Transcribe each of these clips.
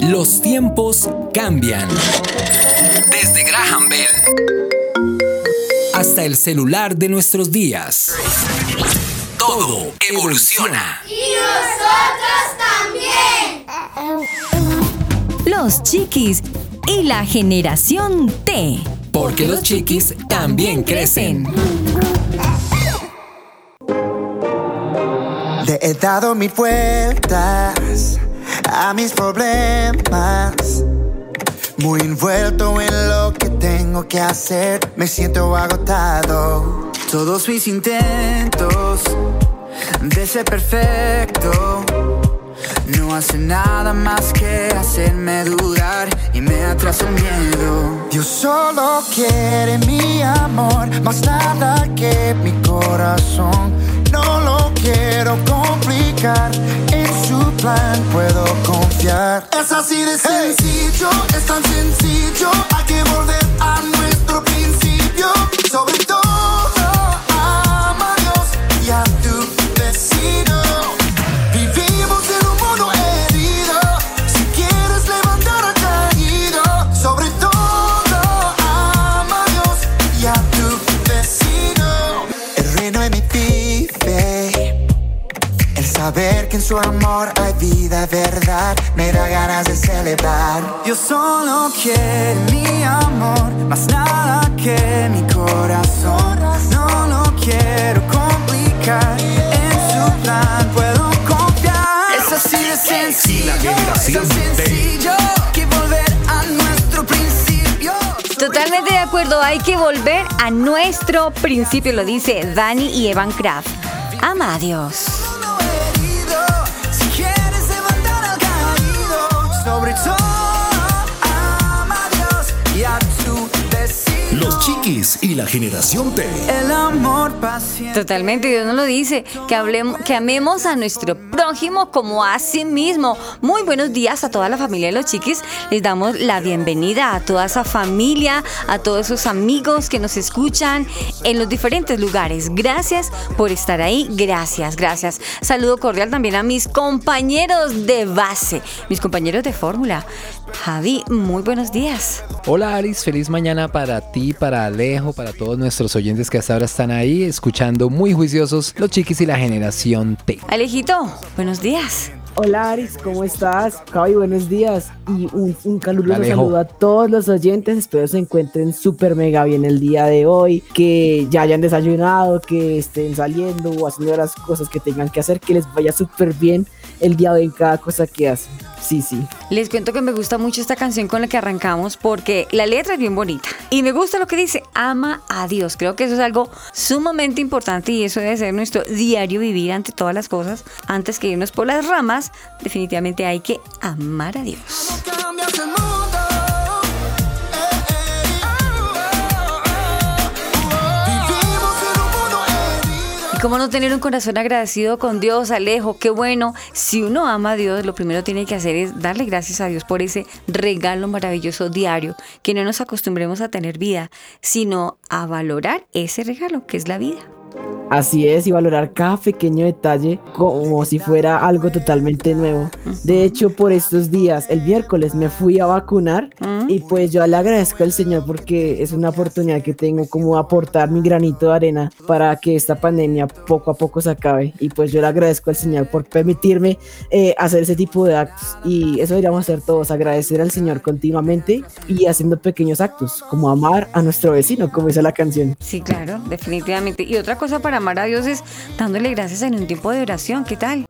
Los tiempos cambian. Desde Graham Bell hasta el celular de nuestros días. Todo evoluciona. Y nosotros también. Los chiquis y la generación T. Porque los chiquis también crecen. Le he dado mil vueltas a mis problemas. Muy envuelto en lo que tengo que hacer, me siento agotado. Todos mis intentos de ser perfecto no hacen nada más que hacerme dudar y me atrasa el miedo. Dios solo quiere mi amor, más nada que mi corazón. Quiero complicar, en su plan puedo confiar. Es así de sencillo, es tan sencillo, hay que volver a nuestro principio. Sobre que en su amor hay vida, verdad, me da ganas de celebrar. Yo solo quiero mi amor, más nada que mi corazón. No lo quiero complicar, en su plan puedo confiar. Es así de sencillo, es tan sencillo que volver a nuestro principio. Totalmente de acuerdo, hay que volver a nuestro principio, lo dice Dani y Evan Kraft. Ama a Dios. Los chiquis y la generación T. El amor paciente. Totalmente, Dios nos lo dice, que hablemos, que amemos a nuestro prójimo como a sí mismo. Muy buenos días a toda la familia de los chiquis. Les damos la bienvenida a toda esa familia, a todos esos amigos que nos escuchan en los diferentes lugares. Gracias por estar ahí. Gracias, gracias. Saludo cordial también a mis compañeros de base, mis compañeros de fórmula. Javi, muy buenos días. Hola Aris, feliz mañana para ti, para Alejo, para todos nuestros oyentes que hasta ahora están ahí escuchando muy juiciosos los chiquis y la generación T. Alejito, buenos días. Hola Aris, ¿cómo estás? Javi, buenos días. Y un, un caluroso Alejo. saludo a todos los oyentes. Espero se encuentren súper mega bien el día de hoy. Que ya hayan desayunado, que estén saliendo o haciendo las cosas que tengan que hacer. Que les vaya súper bien el día de hoy en cada cosa que hacen. Sí, sí. Les cuento que me gusta mucho esta canción con la que arrancamos porque la letra es bien bonita y me gusta lo que dice, ama a Dios. Creo que eso es algo sumamente importante y eso debe ser nuestro diario vivir ante todas las cosas. Antes que irnos por las ramas, definitivamente hay que amar a Dios. Cómo no tener un corazón agradecido con Dios, Alejo, qué bueno. Si uno ama a Dios, lo primero que tiene que hacer es darle gracias a Dios por ese regalo maravilloso diario, que no nos acostumbremos a tener vida, sino a valorar ese regalo que es la vida. Así es, y valorar cada pequeño detalle como si fuera algo totalmente nuevo. De hecho, por estos días, el miércoles me fui a vacunar y pues yo le agradezco al Señor porque es una oportunidad que tengo como aportar mi granito de arena para que esta pandemia poco a poco se acabe. Y pues yo le agradezco al Señor por permitirme eh, hacer ese tipo de actos. Y eso deberíamos hacer todos, agradecer al Señor continuamente y haciendo pequeños actos, como amar a nuestro vecino, como dice la canción. Sí, claro, definitivamente. Y otra cosa para amar a Dios es dándole gracias en un tiempo de oración. ¿Qué tal?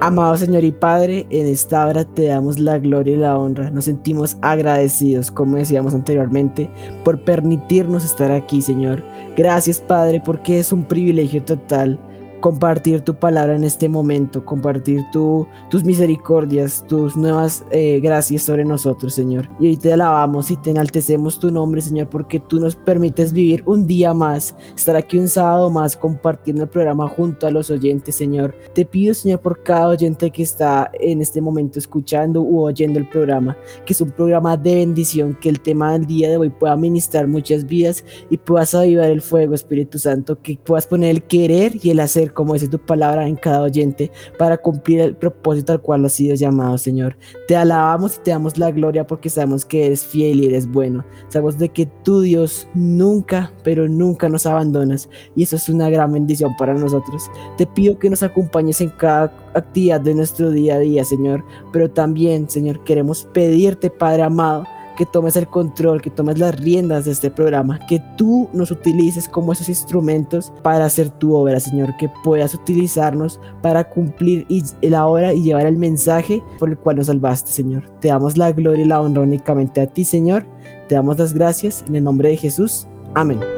Amado Señor y Padre, en esta hora te damos la gloria y la honra. Nos sentimos agradecidos, como decíamos anteriormente, por permitirnos estar aquí, Señor. Gracias, Padre, porque es un privilegio total compartir tu palabra en este momento, compartir tu, tus misericordias, tus nuevas eh, gracias sobre nosotros, Señor. Y hoy te alabamos y te enaltecemos tu nombre, Señor, porque tú nos permites vivir un día más, estar aquí un sábado más compartiendo el programa junto a los oyentes, Señor. Te pido, Señor, por cada oyente que está en este momento escuchando u oyendo el programa, que es un programa de bendición, que el tema del día de hoy pueda ministrar muchas vidas y puedas avivar el fuego, Espíritu Santo, que puedas poner el querer y el hacer, como dice tu palabra, en cada oyente para cumplir el propósito al cual has sido llamado, Señor. Te alabamos y te damos la gloria porque sabemos que eres fiel y eres bueno. Sabemos de que tú, Dios, nunca, pero nunca nos abandonas y eso es una gran bendición para nosotros. Te pido que nos acompañes en cada actividad de nuestro día a día, Señor, pero también, Señor, queremos pedirte, Padre amado, que tomes el control, que tomes las riendas de este programa, que tú nos utilices como esos instrumentos para hacer tu obra, Señor, que puedas utilizarnos para cumplir la obra y llevar el mensaje por el cual nos salvaste, Señor. Te damos la gloria y la honra únicamente a ti, Señor. Te damos las gracias en el nombre de Jesús. Amén.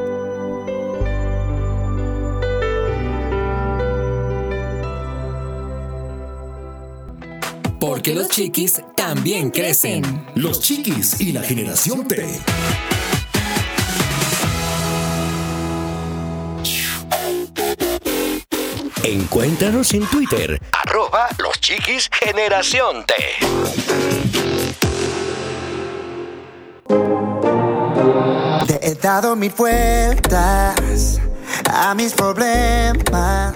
Porque los chiquis también crecen. Los chiquis y la generación T. Encuéntranos en Twitter, arroba los chiquis generación T. Te he dado mil vueltas a mis problemas.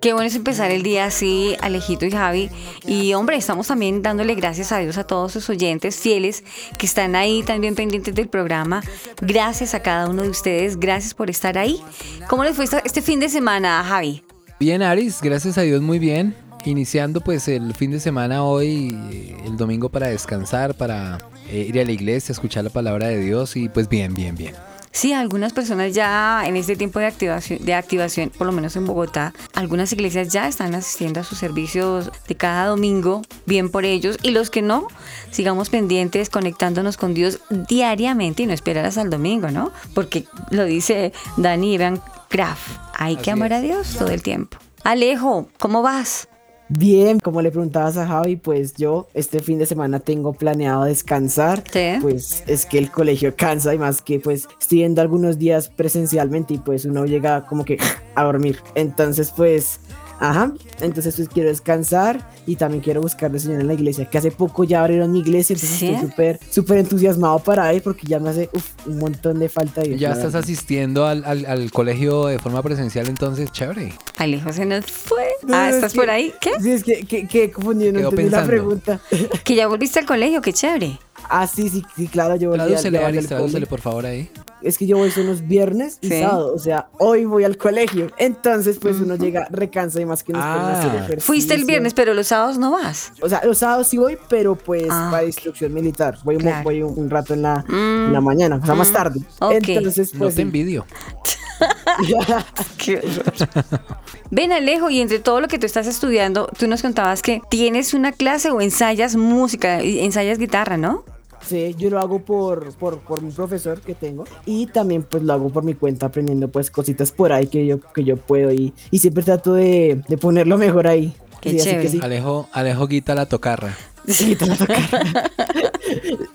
Qué bueno es empezar el día así, Alejito y Javi. Y hombre, estamos también dándole gracias a Dios a todos sus oyentes fieles que están ahí también pendientes del programa. Gracias a cada uno de ustedes, gracias por estar ahí. ¿Cómo les fue este fin de semana, Javi? Bien, Aris, gracias a Dios, muy bien. Iniciando pues el fin de semana hoy, el domingo para descansar, para eh, ir a la iglesia, escuchar la palabra de Dios y pues bien, bien, bien. Sí, algunas personas ya en este tiempo de activación, de activación, por lo menos en Bogotá, algunas iglesias ya están asistiendo a sus servicios de cada domingo, bien por ellos, y los que no, sigamos pendientes, conectándonos con Dios diariamente y no esperar hasta el domingo, ¿no? Porque lo dice Dani Ivan Kraft, hay que amar a. Dios todo el tiempo. Alejo, ¿cómo vas? Bien, como le preguntabas a Javi, pues yo este fin de semana tengo planeado descansar. Sí. Pues es que el colegio cansa y más que pues estoy yendo algunos días presencialmente y pues uno llega como que a dormir. Entonces pues, ajá, entonces pues quiero descansar y también quiero buscar al Señor en la iglesia, que hace poco ya abrieron mi iglesia, entonces ¿Sí? estoy súper, súper entusiasmado para ir porque ya me hace uf, un montón de falta de ir, Ya estás verdad. asistiendo al, al- al colegio de forma presencial, entonces chévere. Alejo se nos fue. No, Ah, es ¿estás que- por ahí? ¿Qué? Sí, es que, que, que confundido, no entendí la pregunta. Que ya volviste al colegio, qué chévere. Ah, sí, sí, sí, claro, yo al- Tradúcele, Aris, al tradúcele por favor ahí. es que yo voy son los viernes y Sí. sábado, o sea, hoy voy al colegio. Entonces, pues uno llega recansa y más que nos ponen a hacer Ah. ejercicio. Fuiste el viernes, pero los sábados no vas. O sea, los sábados sí voy, pero pues Ah. para instrucción militar. Voy, un- Claro. voy un, un rato en la, Mm. en la mañana, o sea, más tarde. Ok. Entonces, No pues. te sí. envidio. Qué horror. Ven Alejo, y entre todo lo que tú estás estudiando, tú nos contabas que tienes una clase o ensayas música, ensayas guitarra, ¿no? Sí, yo lo hago por, por, por un profesor que tengo y también pues lo hago por mi cuenta aprendiendo pues cositas por ahí que yo, que yo puedo y, y siempre trato de, de ponerlo mejor ahí. Qué Sí, así que chévere. sí. Alejo, Alejo guita la tocarra. Sí, guitarra tocarra.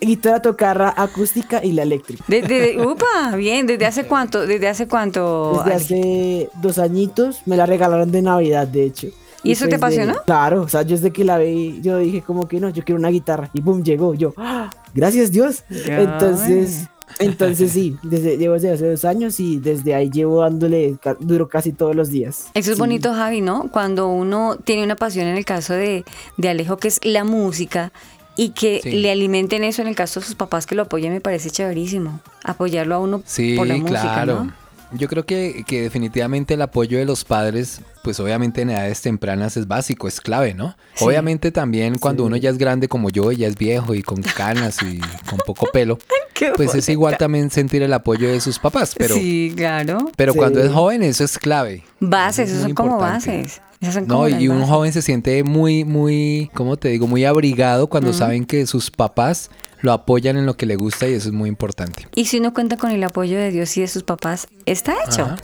guitarra tocarra acústica y la eléctrica. Desde, upa, bien, ¿desde hace cuánto? ¿Desde hace cuánto? Desde hace dos añitos me la regalaron de Navidad, de hecho. ¿Y eso te de- apasionó? claro, o sea, yo desde que la vi, yo dije como que no, yo quiero una guitarra. Y boom, llegó. Yo, ¡ah! gracias Dios. Ya, Entonces, entonces sí, desde, llevo desde hace dos años y desde ahí llevo dándole ca- duro casi todos los días. Eso es Sí. bonito, Javi, ¿no? Cuando uno tiene una pasión en el caso de, de Alejo, que es la música, y que Sí. le alimenten eso en el caso de sus papás que lo apoyen, me parece chéverísimo. Apoyarlo a uno Sí, por la música, claro. ¿no? Yo creo que, que definitivamente el apoyo de los padres, pues obviamente en edades tempranas es básico, es clave, ¿no? Sí. Obviamente también cuando uno ya es grande como yo y ya es viejo y con canas y con poco pelo, Qué pues es igual también sentir el apoyo de sus papás, pero, sí, claro. pero Sí. cuando es joven eso es clave. Bases, es esos muy son como bases. Son No, y un bases. joven se siente muy, muy, ¿cómo te digo? Muy abrigado cuando saben que sus papás lo apoyan en lo que le gusta y eso es muy importante. Y si uno cuenta con el apoyo de Dios y de sus papás, está hecho. Ajá.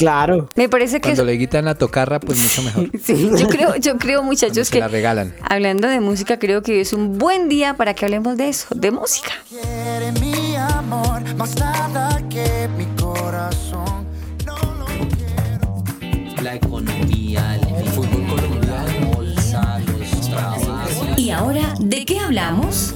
Claro. Me parece que Cuando es- le quitan la tocarra, pues mucho mejor. Sí, yo creo, yo creo muchachos se que la regalan. hablando de música, creo que es un buen día para que hablemos de eso, de música. Quiere mi amor, más nada que mi corazón. No lo quiero. La economía, el fútbol colombiano, la bolsa, los trabajos. ¿Y ahora de qué hablamos?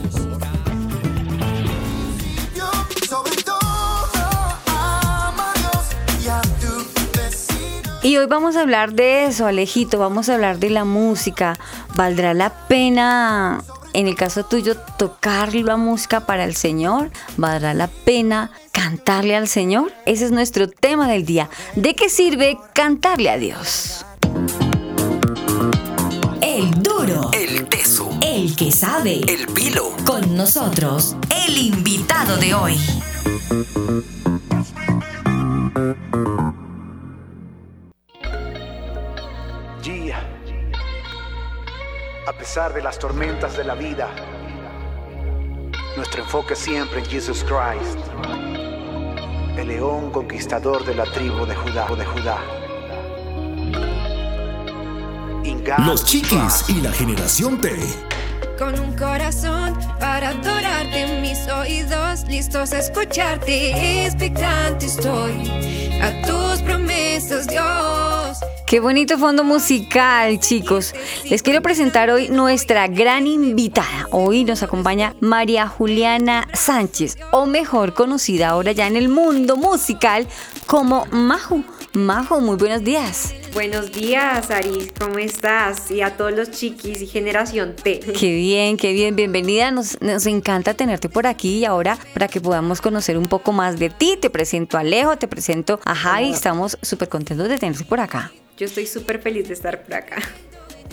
Y hoy vamos a hablar de eso, Alejito, vamos a hablar de la música. ¿Valdrá la pena, en el caso tuyo, tocar la música para el Señor? ¿Valdrá la pena cantarle al Señor? Ese es nuestro tema del día. ¿De qué sirve cantarle a Dios? El duro, El teso. el que sabe. El pilo. Con nosotros, el invitado de hoy. A pesar de las tormentas de la vida, nuestro enfoque siempre en Jesus Christ, el león conquistador de la tribu de Judá. De Judá. Los chiquis y la generación T. Con un corazón para adorarte, mis oídos listos a escucharte. Expectante estoy a tus promesas, Dios. Qué bonito fondo musical, chicos. Les quiero presentar hoy nuestra gran invitada. Hoy nos acompaña María Juliana Sánchez, o mejor conocida ahora ya en el mundo musical como Majo. Majo, muy buenos días. Buenos días, Aris, ¿cómo estás? Y a todos los chiquis y generación T. Qué bien, qué bien, bienvenida. Nos, nos encanta tenerte por aquí y ahora para que podamos conocer un poco más de ti, te presento a Alejo, te presento a Javi. Estamos súper contentos de tenerte por acá. Yo estoy súper feliz de estar por acá.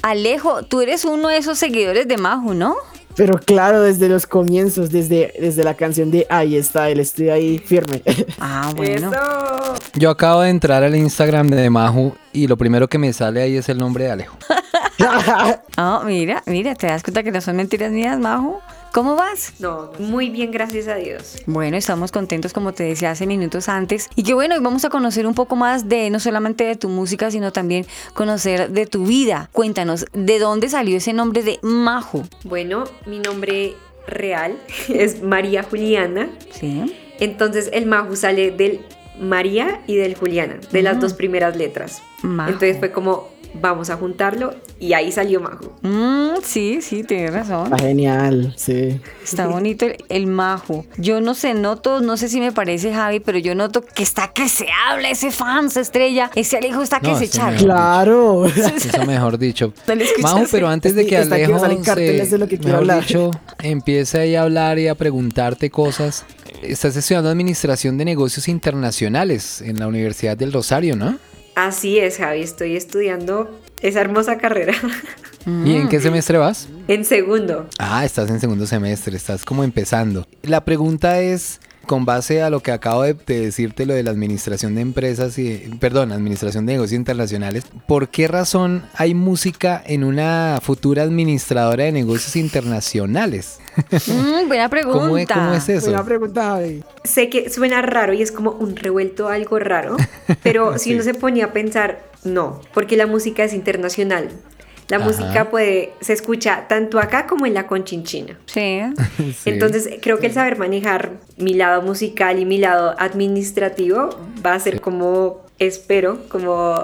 Alejo, tú eres uno de esos seguidores de Majo, ¿no? Pero claro, desde los comienzos, desde, desde la canción de Ahí está, él estoy ahí firme. Ah, bueno. Eso. Yo acabo de entrar al Instagram de Mahu y lo primero que me sale ahí es el nombre de Alejo. Ah, mira, mira, te das cuenta que no son mentiras mías, Majo. ¿Cómo vas? No, muy bien, gracias a Dios. Bueno, estamos contentos, como te decía hace minutos antes. Y que bueno, hoy vamos a conocer un poco más de no solamente de tu música, sino también conocer de tu vida. Cuéntanos, ¿de dónde salió ese nombre de Majo? Bueno, mi nombre real es María Juliana. Sí. Entonces el Maju sale del María y del Juliana, de las dos primeras letras. Majo. Entonces fue como, vamos a juntarlo y ahí salió Maju. Mm, sí, sí, tienes razón. Está genial, sí. Está bonito el, el majo. Yo no sé, noto, no sé si me parece Javi, pero yo noto que está que se habla, ese fan se estrella, ese Alejo está que No, se mejor. Claro. Eso mejor dicho. Majo, pero antes de que que Alejo carteles se- de lo que mejor hablar. dicho, empiece ahí a hablar y a preguntarte cosas. Estás estudiando Administración de Negocios Internacionales en la Universidad del Rosario, ¿no? Así es, Javi, estoy estudiando esa hermosa carrera ¿Y en qué semestre vas? en segundo. Ah, estás en segundo semestre, estás como empezando. La pregunta es, con base a lo que acabo de, de decirte, lo de la administración de empresas y, perdón, administración de negocios internacionales, ¿por qué razón hay música en una futura administradora de negocios internacionales? Mm, buena pregunta. ¿Cómo es, cómo es eso? Buena pregunta, Javi. Sé que suena raro y es como un revuelto algo raro, pero si uno se ponía a pensar, no, porque la música es internacional. La Ajá. música puede, se escucha tanto acá como en la conchinchina. Sí. Sí. Entonces creo que el saber manejar mi lado musical y mi lado administrativo va a ser como, espero, como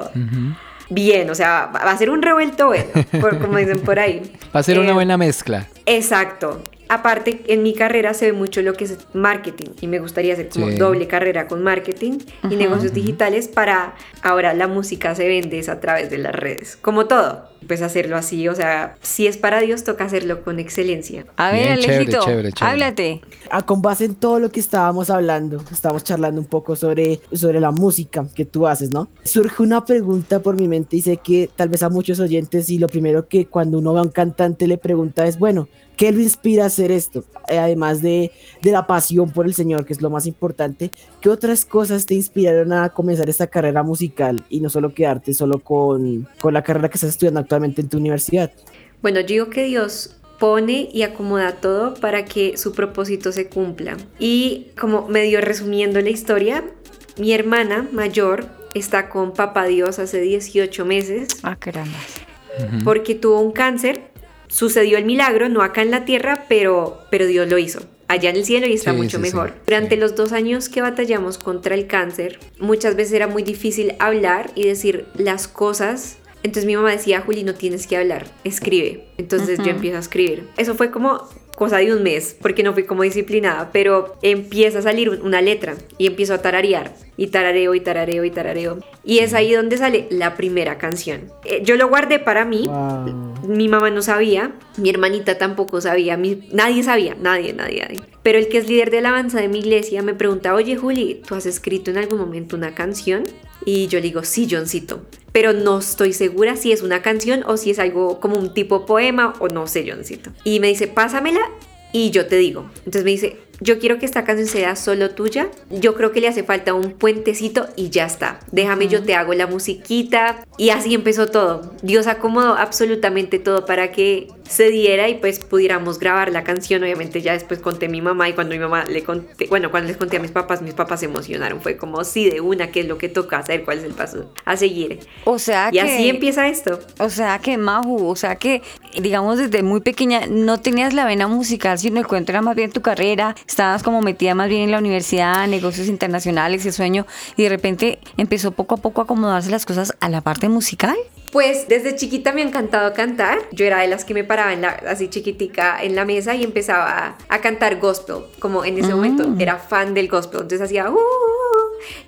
bien, o sea, va a ser un revuelto bueno, por- como dicen por ahí. Va a ser una Eh, buena mezcla. Exacto. Aparte, en mi carrera se ve mucho lo que es marketing y me gustaría hacer como Sí. doble carrera con marketing y negocios digitales para ahora la música se vende es a través de las redes. Como todo, pues hacerlo así, o sea, si es para Dios toca hacerlo con excelencia. A ver, Alejito, chévere, chévere. háblate. Ah, con base en todo lo que estábamos hablando, estábamos charlando un poco sobre, sobre la música que tú haces, ¿no? Surge una pregunta por mi mente y sé que tal vez a muchos oyentes y lo primero que cuando uno va a un cantante le pregunta es, bueno, ¿qué lo inspira a hacer esto? Eh, además de, de la pasión por el Señor, que es lo más importante, ¿qué otras cosas te inspiraron a comenzar esta carrera musical y no solo quedarte solo con, con la carrera que estás estudiando actualmente en tu universidad? Bueno, yo digo que Dios pone y acomoda todo para que su propósito se cumpla. Y como medio resumiendo la historia, mi hermana mayor está con Papá Dios hace 18 meses. Ah, caramba. Porque tuvo un cáncer. Sucedió el milagro, no acá en la tierra, pero, pero Dios lo hizo allá en el cielo y está Sí, mucho sí, sí. mejor. Durante los dos años que batallamos contra el cáncer, muchas veces era muy difícil hablar y decir las cosas. Entonces mi mamá decía, Juli, no tienes que hablar, escribe. Entonces yo empiezo a escribir. Eso fue como cosa de un mes, porque no fui como disciplinada, pero empieza a salir una letra y empiezo a tararear. Y tarareo y tarareo y tarareo. Y es ahí donde sale la primera canción. Eh, yo lo guardé para mí, Wow. mi mamá no sabía, mi hermanita tampoco sabía, mi- nadie sabía, nadie, nadie, nadie. Pero el que es líder de alabanza de mi iglesia me pregunta, oye Juli, ¿tú has escrito en algún momento una canción? Y yo le digo, sí, Johncito. Pero no estoy segura si es una canción o si es algo como un tipo poema o no sé, Johncito. Y me dice, pásamela y yo te digo. Entonces me dice, yo quiero que esta canción sea solo tuya. Yo creo que le hace falta un puentecito y ya está. Déjame, yo te hago la musiquita. Y así empezó todo. Dios acomodó absolutamente todo para que se diera y pues pudiéramos grabar la canción. Obviamente ya después conté a mi mamá y cuando mi mamá le conté, bueno, cuando les conté a mis papás, mis papás se emocionaron. Fue como, sí, de una, qué es lo que toca hacer, cuál es el paso a seguir. O sea Y que... así empieza esto. O sea que, Maju, o sea que, digamos, desde muy pequeña no tenías la vena musical, sino el cuento era más bien tu carrera, estabas como metida más bien en la universidad, negocios internacionales, ese sueño, y de repente empezó poco a poco a acomodarse las cosas a la parte musical. Pues desde chiquita me ha encantado cantar. Yo era de las que me paraba en la, así chiquitica en la mesa y empezaba a, a cantar gospel. Como en ese Mm. momento era fan del gospel. Entonces hacía... "Uh",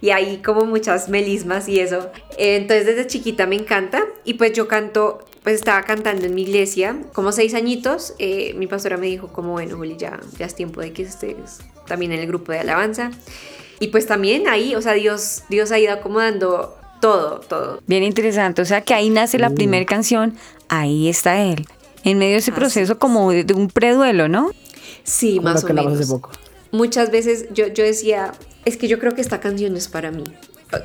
y ahí como muchas melismas y eso. Entonces desde chiquita me encanta. Y pues yo canto, pues estaba cantando en mi iglesia como seis añitos. Eh, mi pastora me dijo como, bueno, Juli, ya, ya es tiempo de que estés también en el grupo de alabanza. Y pues también ahí, o sea, Dios, Dios ha ido acomodando todo, todo. Bien interesante, o sea que ahí nace la primera canción, ahí está él. En medio de ese Así proceso como de, de un preduelo, ¿no? Sí, Como más lo o menos. hace poco. Muchas veces yo, yo decía, es que yo creo que esta canción es para mí.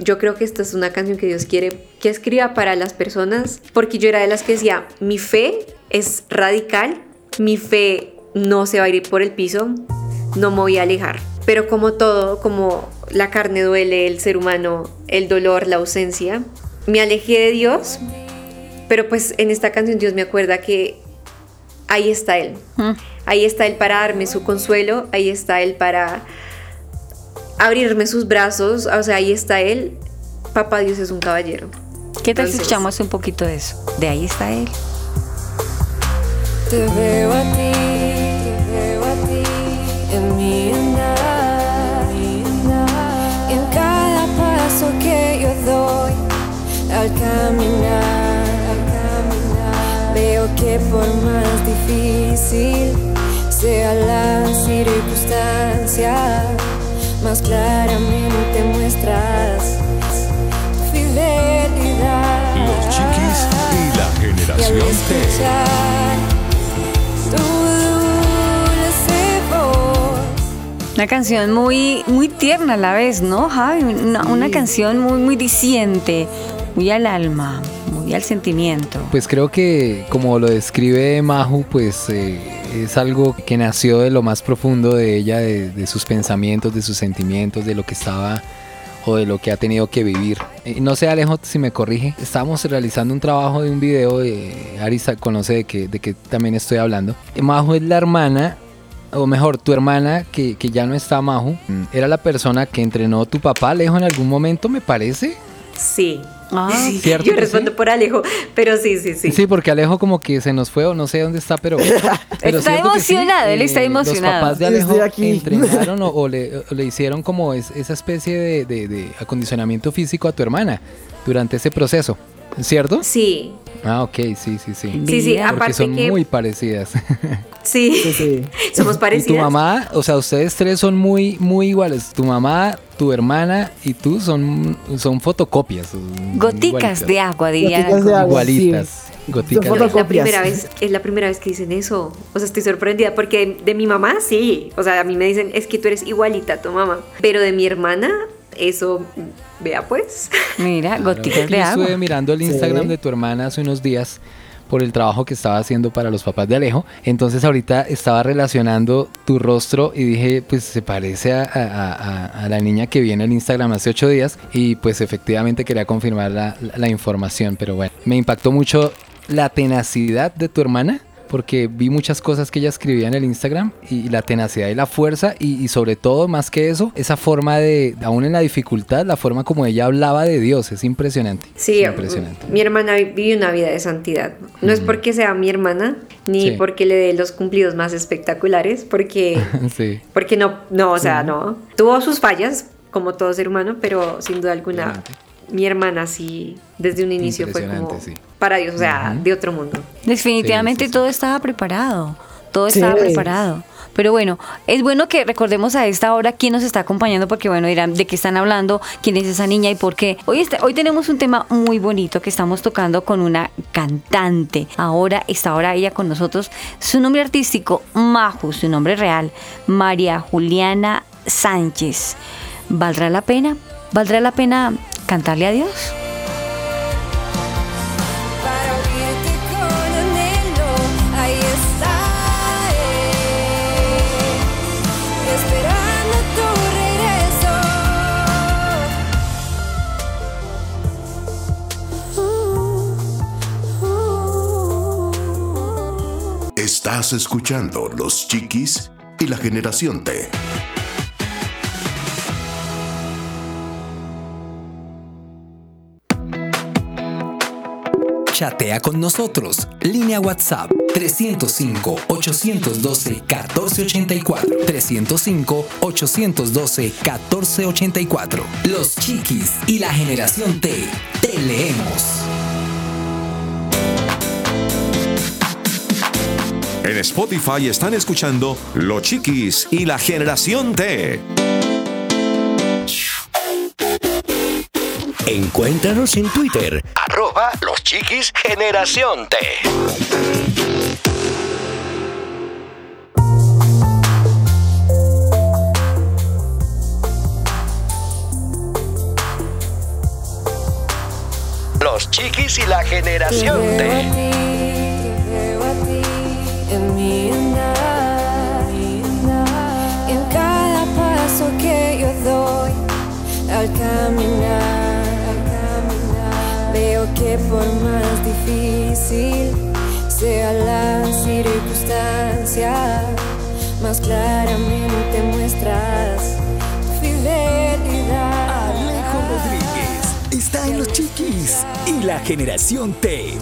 Yo creo que esta es una canción que Dios quiere que escriba para las personas, porque yo era de las que decía, mi fe es radical, mi fe no se va a ir por el piso, no me voy a alejar. Pero como todo, como la carne duele, el ser humano, el dolor, la ausencia, me alejé de Dios, pero pues en esta canción Dios me acuerda que ahí está Él. Mm. Ahí está Él para darme su consuelo, ahí está Él para abrirme sus brazos, o sea, ahí está Él. Papá Dios es un caballero. ¿Qué tal si Entonces- escuchamos un poquito de eso? De ahí está él. Te veo a ti, te veo a ti, en mi andar, en cada paso que yo doy al caminar, al caminar. Veo que por más difícil sea la circunstancia, más claramente muestras tu fidelidad. Los chiquis y la Y generación T. escuchar tu. Una canción muy, muy tierna a la vez, ¿no, Javi? Una, una canción muy, muy diciente, muy al alma, muy al sentimiento. Pues creo que como lo describe Maju, pues eh, es algo que nació de lo más profundo de ella, de, de sus pensamientos, de sus sentimientos, de lo que estaba o de lo que ha tenido que vivir. Eh, no sé Alejo si me corrige, estábamos realizando un trabajo de un video, eh, Arisa conoce de que, de que también estoy hablando. Maju es la hermana o mejor, tu hermana, que, que ya no está Maju, era la persona que entrenó tu papá, Alejo, en algún momento, me parece. Sí. Ah, Sí, ¿cierto Yo respondo sí? por Alejo, pero sí, sí, sí. Sí. porque Alejo como que se nos fue o no sé dónde está, pero... pero Está sí, emocionado, él está eh, emocionado. Los papás de Alejo aquí. entrenaron o, o le, o le hicieron como es- esa especie de, de- de acondicionamiento físico a tu hermana durante ese proceso, ¿cierto? Sí, Ah, ok, sí, sí, sí. sí, sí. Porque Aparte son que muy parecidas. sí, Sí, sí. somos Y tu parecidas. mamá, o sea, ustedes tres son muy, muy iguales. Tu mamá, tu hermana y tú son, son fotocopias. son Goticas igualitas. de agua, dirían. Goticas de agua. Igualitas. Goticas. Son de agua. la primera vez, es la primera vez que dicen eso. O sea, estoy sorprendida porque de mi mamá sí. O sea, a mí me dicen, es que tú eres igualita a tu mamá. Pero de mi hermana, eso, vea pues. Mira, Claro. goticas de Yo agua. estuve mirando el Instagram Sí. de tu hermana hace unos días por el trabajo que estaba haciendo para los papás de Alejo. Entonces ahorita estaba relacionando tu rostro y dije, pues se parece a, a- a- a la niña que viene en Instagram hace ocho días y pues efectivamente quería confirmar la, la información, pero bueno, me impactó mucho la tenacidad de tu hermana. Porque vi muchas cosas que ella escribía en el Instagram y la tenacidad y la fuerza y, y sobre todo, más que eso, esa forma de, aún en la dificultad, la forma como ella hablaba de Dios, es impresionante. Sí, es impresionante. mi hermana vi- vive una vida de santidad. No es porque sea mi hermana, ni Sí. porque le dé los cumplidos más espectaculares, porque, sí. porque no, no, o sea, no. Tuvo sus fallas, como todo ser humano, pero sin duda alguna, mi hermana sí, desde un inicio fue como sí. para Dios, o sea, de otro mundo. Definitivamente Sí, sí, sí. todo estaba preparado. Todo Sí. estaba preparado. Pero bueno, es bueno que recordemos a esta hora quién nos está acompañando, porque bueno, dirán de qué están hablando, quién es esa niña y por qué. Hoy, está- hoy tenemos un tema muy bonito que estamos tocando con una cantante. Ahora está ahora ella con nosotros. Su nombre artístico, Maju, su nombre real, María Juliana Sánchez. ¿Valdrá la pena? ¿Valdrá la pena cantarle a Dios? Estás escuchando Los Chiquis y la Generación T. Chatea con nosotros. Línea WhatsApp 305-812-1484. 305-812-1484. Los Chiquis y la generación T. Te leemos. En Spotify están escuchando Los Chiquis y la Generación T. Encuéntranos en Twitter. Arroba Los Chiquis Generación T. Los Chiquis y la Generación Te veo a T. ti, te que por más difícil sea la circunstancia, más claramente muestras tu fidelidad. Alejo Rodríguez está en Los Chiquis y la generación T.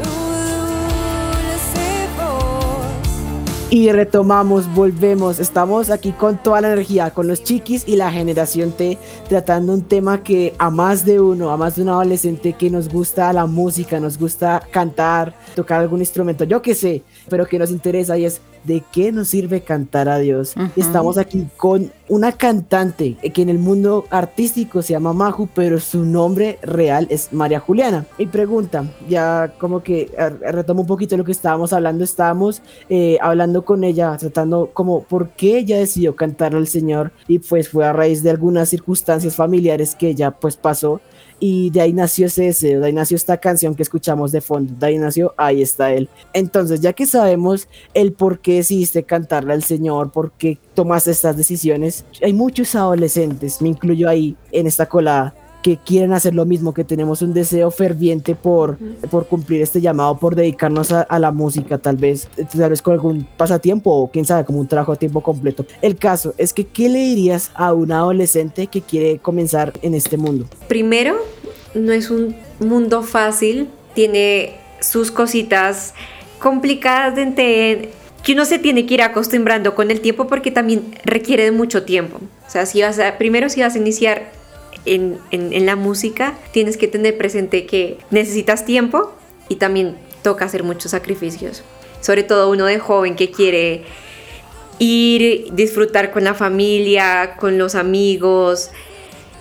Y retomamos, volvemos. Estamos aquí con toda la energía, con los chiquis y la generación T, tratando un tema que a más de uno, a más de un adolescente que nos gusta la música, nos gusta cantar, tocar algún instrumento, yo qué sé, pero que nos interesa y es de qué nos sirve cantar a Dios. Estamos aquí con una cantante que en el mundo artístico se llama Maju, pero su nombre real es María Juliana. Mi pregunta, ya como que retomo un poquito lo que estábamos hablando, estábamos eh, hablando con ella, tratando como por qué ella decidió cantar al Señor y pues fue a raíz de algunas circunstancias familiares que ella pues pasó y de ahí nació ese deseo, de ahí nació esta canción que escuchamos de fondo, de ahí nació, ahí está él. Entonces, ya que sabemos el por qué decidiste cantarle al Señor, por qué tomaste estas decisiones, hay muchos adolescentes, me incluyo ahí en esta colada, que quieren hacer lo mismo, que tenemos un deseo ferviente por, por cumplir este llamado, por dedicarnos a, la música, tal vez, tal vez con algún pasatiempo o quién sabe, como un trabajo a tiempo completo. El caso es que, ¿qué le dirías a un adolescente que quiere comenzar en este mundo? Primero, no es un mundo fácil, tiene sus cositas complicadas de entender, que uno se tiene que ir acostumbrando con el tiempo porque también requiere de mucho tiempo. O sea, si vas primero si vas a iniciar en, la música, tienes que tener presente que necesitas tiempo y también toca hacer muchos sacrificios. Sobre todo uno de joven que quiere ir, disfrutar con la familia, con los amigos,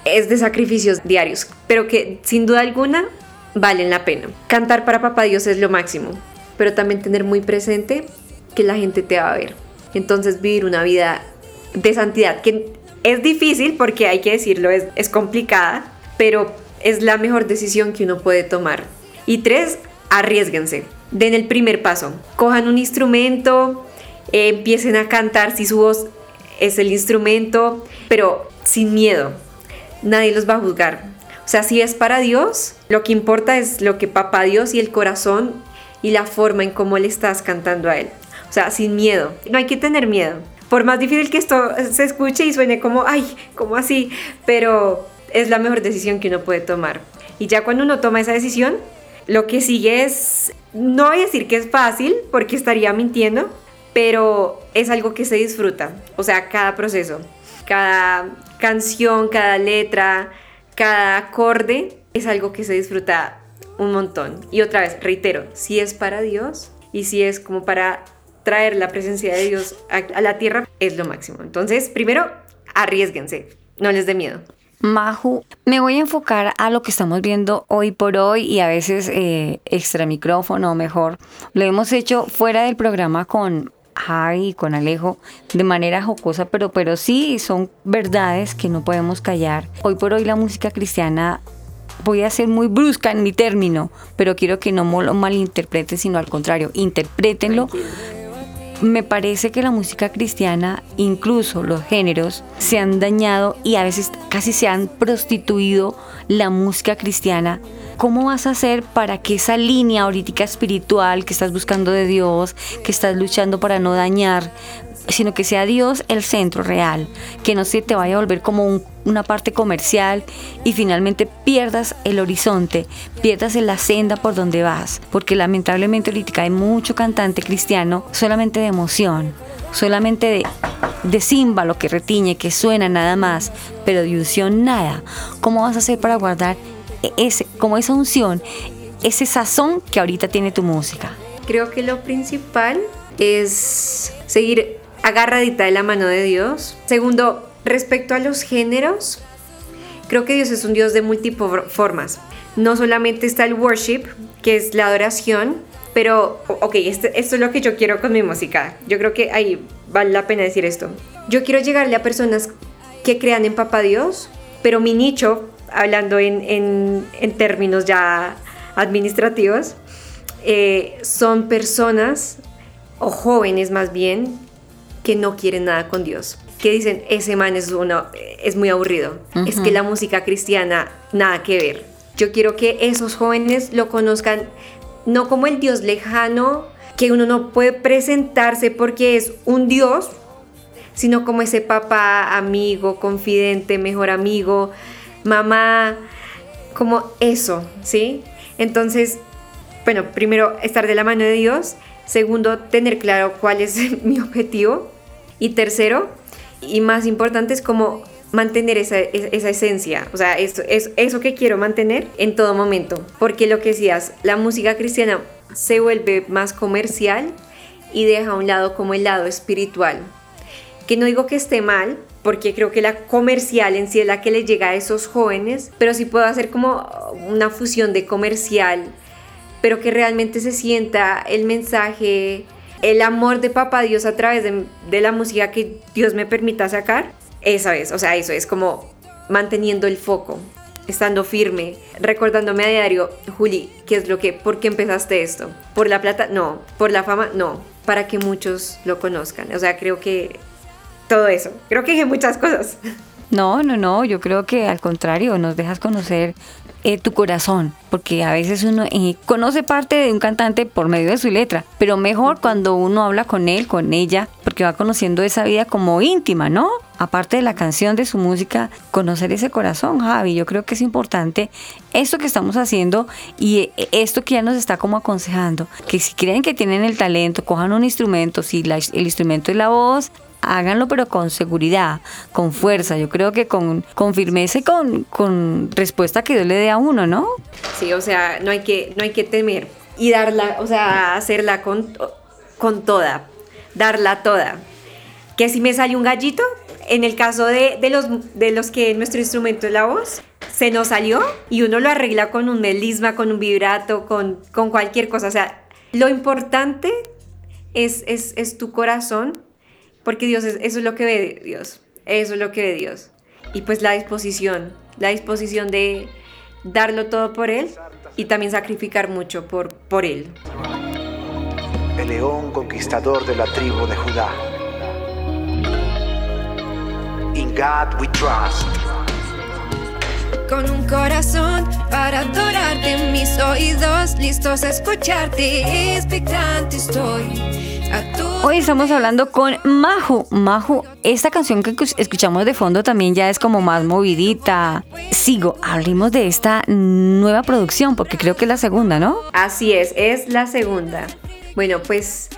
es de sacrificios diarios, pero que sin duda alguna valen la pena. Cantar para Papá Dios es lo máximo, pero también tener muy presente que la gente te va a ver. Entonces vivir una vida de santidad, que es difícil porque hay que decirlo, es, complicada, pero es la mejor decisión que uno puede tomar. Y tres, arriesguense. den el primer paso. Cojan un instrumento, eh, empiecen a cantar si su voz es el instrumento, pero sin miedo. Nadie los va a juzgar. O sea, si es para Dios, lo que importa es lo que papá Dios y el corazón y la forma en cómo le estás cantando a Él. O sea, sin miedo. No hay que tener miedo. Por más difícil que esto se escuche y suene como, ay, como así, pero es la mejor decisión que uno puede tomar. Y ya cuando uno toma esa decisión, lo que sigue es, no voy a decir que es fácil, porque estaría mintiendo, pero es algo que se disfruta. O sea, cada proceso, cada canción, cada letra, cada acorde, es algo que se disfruta un montón. Y otra vez, reitero, si es para Dios y si es como para traer la presencia de Dios a, la tierra, es lo máximo. Entonces, primero, arriesguense, no les dé miedo. Maju, me voy a enfocar a lo que estamos viendo hoy por hoy y a veces eh, extra micrófono, mejor. Lo hemos hecho fuera del programa con Javi y con Alejo de manera jocosa, pero, pero sí son verdades que no podemos callar. Hoy por hoy la música cristiana voy a ser muy brusca en mi término, pero quiero que no lo malinterpreten, sino al contrario, interprétenlo me parece que la música cristiana, incluso los géneros, se han dañado y a veces casi se han prostituido la música cristiana. ¿Cómo vas a hacer para que esa línea ahorita espiritual que estás buscando de Dios, que estás luchando para no dañar, sino que sea Dios el centro real, que no se te vaya a volver como una parte comercial y finalmente pierdas el horizonte, pierdas la senda por donde vas, porque lamentablemente ahorita hay mucho cantante cristiano solamente de emoción, solamente de, de címbalo que retiñe, que suena nada más, pero de unción nada. ¿Cómo vas a hacer para guardar ese, como esa unción, ese sazón que ahorita tiene tu música? Creo que lo principal es seguir agarradita de la mano de Dios. Segundo, respecto a los géneros, creo que Dios es un Dios de múltiples formas. No solamente está el worship, que es la adoración, pero, ok, este, esto es lo que yo quiero con mi música. Yo creo que ahí vale la pena decir esto. Yo quiero llegarle a personas que crean en Papá Dios, pero mi nicho, hablando en, términos ya administrativos, eh, son personas o jóvenes más bien que no quieren nada con Dios, que dicen, ese man es, uno, es muy aburrido, es que la música cristiana nada que ver. Yo quiero que esos jóvenes lo conozcan no como el Dios lejano, que uno no puede presentarse porque es un Dios, sino como ese papá, amigo, confidente, mejor amigo, mamá, como eso, ¿sí? Entonces, bueno, primero estar de la mano de Dios Segundo, tener claro cuál es mi objetivo. Y tercero, y más importante, es como mantener esa, esencia, o sea, eso, es, eso que quiero mantener en todo momento. Porque lo que decías, la música cristiana se vuelve más comercial y deja a un lado como el lado espiritual. Que no digo que esté mal, porque creo que la comercial en sí es la que le llega a esos jóvenes, pero sí puedo hacer como una fusión de comercial pero que realmente se sienta el mensaje, el amor de Papá Dios a través de, la música que Dios me permita sacar, esa es, o sea, eso es como manteniendo el foco, estando firme, recordándome a diario, Juli, ¿qué es lo que, por qué empezaste esto? ¿Por la plata? No. ¿Por la fama? No. Para que muchos lo conozcan. O sea, creo que todo eso. Creo que dije muchas cosas. No, no, no, yo creo que al contrario, nos dejas conocer eh, tu corazón, porque a veces uno eh, conoce parte de un cantante por medio de su letra, pero mejor cuando uno habla con él, con ella, porque va conociendo esa vida como íntima, ¿no? Aparte de la canción, de su música, conocer ese corazón, Javi. Yo creo que es importante esto que estamos haciendo y eh, esto que ya nos está como aconsejando, que si creen que tienen el talento, cojan un instrumento, si el instrumento es la voz, háganlo pero con seguridad, con fuerza, yo creo que con, con firmeza y con, con respuesta que Dios le dé a uno, ¿no? Sí, o sea, no hay que, no hay que temer y darla, o sea, hacerla con, con toda, darla toda. Que si me sale un gallito, en el caso de, de, los, de los que nuestro instrumento es la voz, se nos salió y uno lo arregla con un melisma, con un vibrato, con, con cualquier cosa. O sea, lo importante es, es, es tu corazón porque Dios es, eso es lo que ve Dios, eso es lo que ve Dios. Y pues la disposición, la disposición de darlo todo por Él y también sacrificar mucho por, por Él. el león conquistador de la tribu de Judá. In God we trust. Con un corazón para adorarte, mis oídos listos a escucharte, expectante estoy. A tu Hoy estamos hablando con Maju. Maju, esta canción que escuch- escuchamos de fondo también ya es como más movidita. Sigo, hablemos de esta nueva producción, porque creo que es la segunda, ¿no? Así es, es la segunda. Bueno, pues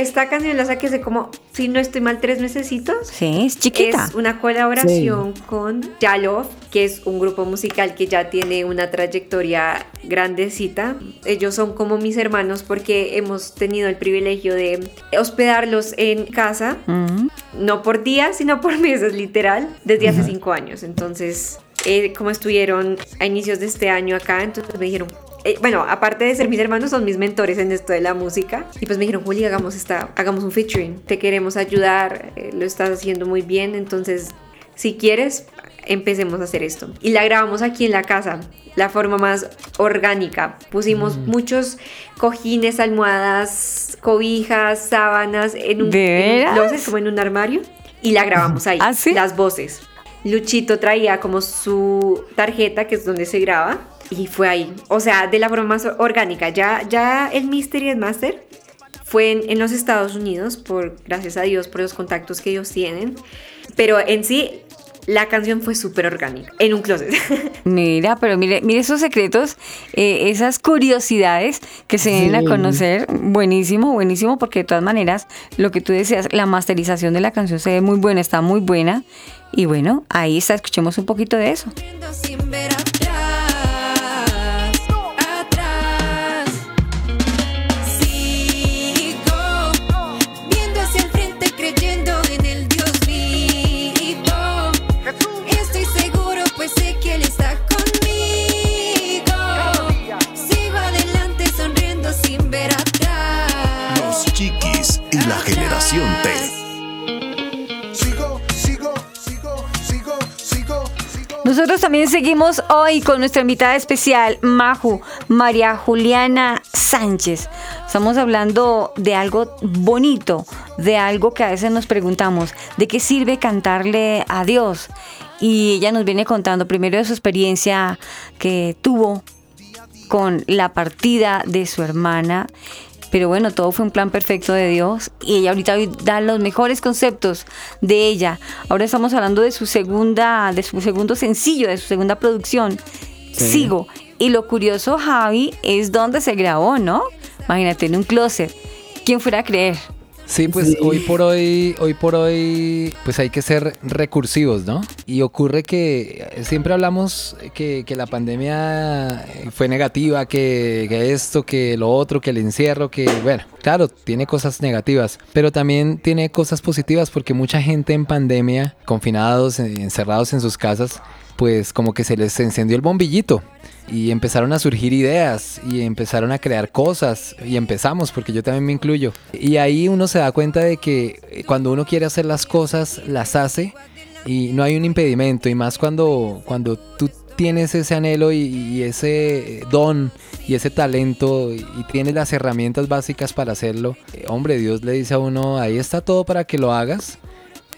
esta canción la saqué hace como, si no estoy mal, tres mesecitos. Sí, es chiquita. Es una colaboración con Yalov, que es un grupo musical que ya tiene una trayectoria grandecita. Ellos son como mis hermanos porque hemos tenido el privilegio de hospedarlos en casa, Mm. no por días, sino por meses, literal, desde hace cinco años. Entonces, eh, como estuvieron a inicios de este año acá, entonces me dijeron, eh, bueno, aparte de ser mis hermanos, son mis mentores en esto de la música. Y pues me dijeron, Juli, hagamos, esta, hagamos un featuring, te queremos ayudar, eh, lo estás haciendo muy bien, entonces, si quieres, empecemos a hacer esto. Y la grabamos aquí en la casa, la forma más orgánica. Pusimos muchos cojines, almohadas, cobijas, sábanas en un, ¿De en un closet, como en un armario, y la grabamos ahí, ¿Ah, sí? las voces. Luchito traía como su tarjeta, que es donde se graba, y fue ahí. O sea, de la forma más orgánica. Ya, ya el Mystery and Master fue en, en los Estados Unidos, por, gracias a Dios, por los contactos que ellos tienen. Pero en sí, la canción fue súper orgánica, en un closet. Mira, pero mire, mire esos secretos, eh, esas curiosidades que se vienen a Sí. conocer. Buenísimo, buenísimo, porque de todas maneras, lo que tú decías, la masterización de la canción se ve muy buena, está muy buena. Y bueno, ahí está, escuchemos un poquito de eso. Nosotros también seguimos hoy con nuestra invitada especial, Maju, María Juliana Sánchez. Estamos hablando de algo bonito, de algo que a veces nos preguntamos, ¿de qué sirve cantarle a Dios? Y ella nos viene contando primero de su experiencia que tuvo con la partida de su hermana. Pero bueno, todo fue un plan perfecto de Dios y ella ahorita da los mejores conceptos de ella. Ahora estamos hablando de su segunda, de su segundo sencillo, de su segunda producción. Sigo. Y lo curioso, Javi, es donde se grabó, ¿no? Imagínate, en un closet. ¿Quién fuera a creer? Sí, pues Sí. hoy por hoy, hoy por hoy, pues hay que ser recursivos, ¿no? Y ocurre que siempre hablamos que, que la pandemia eh, fue negativa, que, que esto, que lo otro, que el encierro, que bueno, claro, tiene cosas negativas, pero también tiene cosas positivas porque mucha gente en pandemia, confinados, eh, encerrados en sus casas, pues como que se les encendió el bombillito y empezaron a surgir ideas y empezaron a crear cosas y empezamos porque yo también me incluyo. Y ahí uno se da cuenta de que eh, cuando uno quiere hacer las cosas las hace y no hay un impedimento. Y más cuando cuando tú tienes ese anhelo y, ese don y ese talento y, y tienes las herramientas básicas para hacerlo eh, hombre Dios le dice a uno ahí está todo para que lo hagas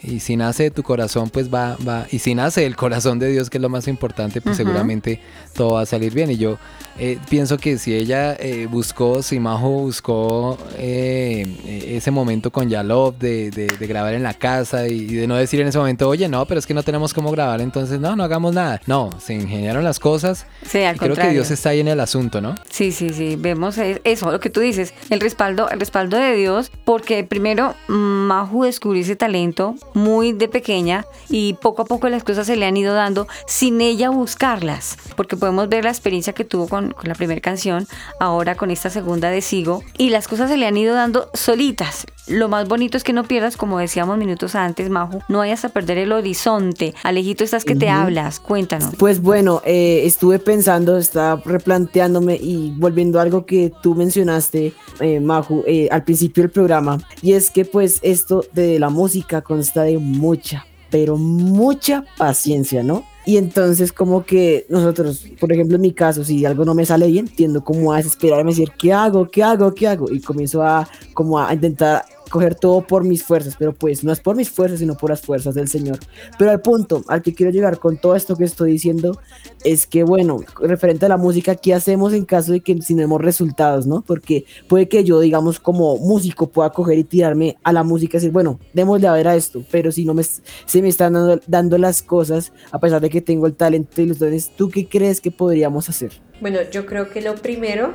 y si nace de tu corazón, pues va, va. Y si nace del corazón de Dios, que es lo más importante, pues seguramente todo va a salir bien. Y yo eh, pienso que si ella eh, buscó, si Majo buscó eh, ese momento con Yalov de, de- de grabar en la casa y, y de no decir en ese momento, oye, no, pero es que no tenemos cómo grabar, entonces no, no hagamos nada. No, se ingeniaron las cosas. Sí, al y creo que contrario. Dios está ahí en el asunto, ¿no? Sí, sí, sí, vemos es- eso, lo que tú dices, el respaldo, el respaldo de Dios, porque primero Maju descubrió ese talento muy de pequeña y poco a poco las cosas se le han ido dando sin ella buscarlas, porque podemos ver la experiencia que tuvo con, la primera canción, ahora con esta segunda de Sigo, y las cosas se le han ido dando solitas. Lo más bonito es que no pierdas, como decíamos minutos antes, Maju, no vayas a perder el horizonte. Alejito, estás que te hablas, cuéntanos. Pues bueno, eh, estuve pensando, estaba replanteándome y volviendo a algo que tú mencionaste, eh, Maju, eh, al principio del programa, y es que pues esto de la música consta de mucha, pero mucha paciencia, ¿no? Y entonces como que nosotros, por ejemplo en mi caso, si algo no me sale bien, tiendo como a desesperarme, decir, ¿qué hago? ¿Qué hago? ¿Qué hago? Y comienzo a como a intentar coger todo por mis fuerzas, pero pues no es por mis fuerzas, sino por las fuerzas del Señor. Pero al punto al que quiero llegar con todo esto que estoy diciendo es que, bueno, referente a la música, ¿qué hacemos en caso de que hemos resultados, no? Porque puede que yo, digamos, como músico pueda coger y tirarme a la música y decir, bueno, démosle a ver a esto, pero si no me, se me están dando, dando las cosas, a pesar de que tengo el talento y los dones, ¿tú qué crees que podríamos hacer? Bueno, yo creo que lo primero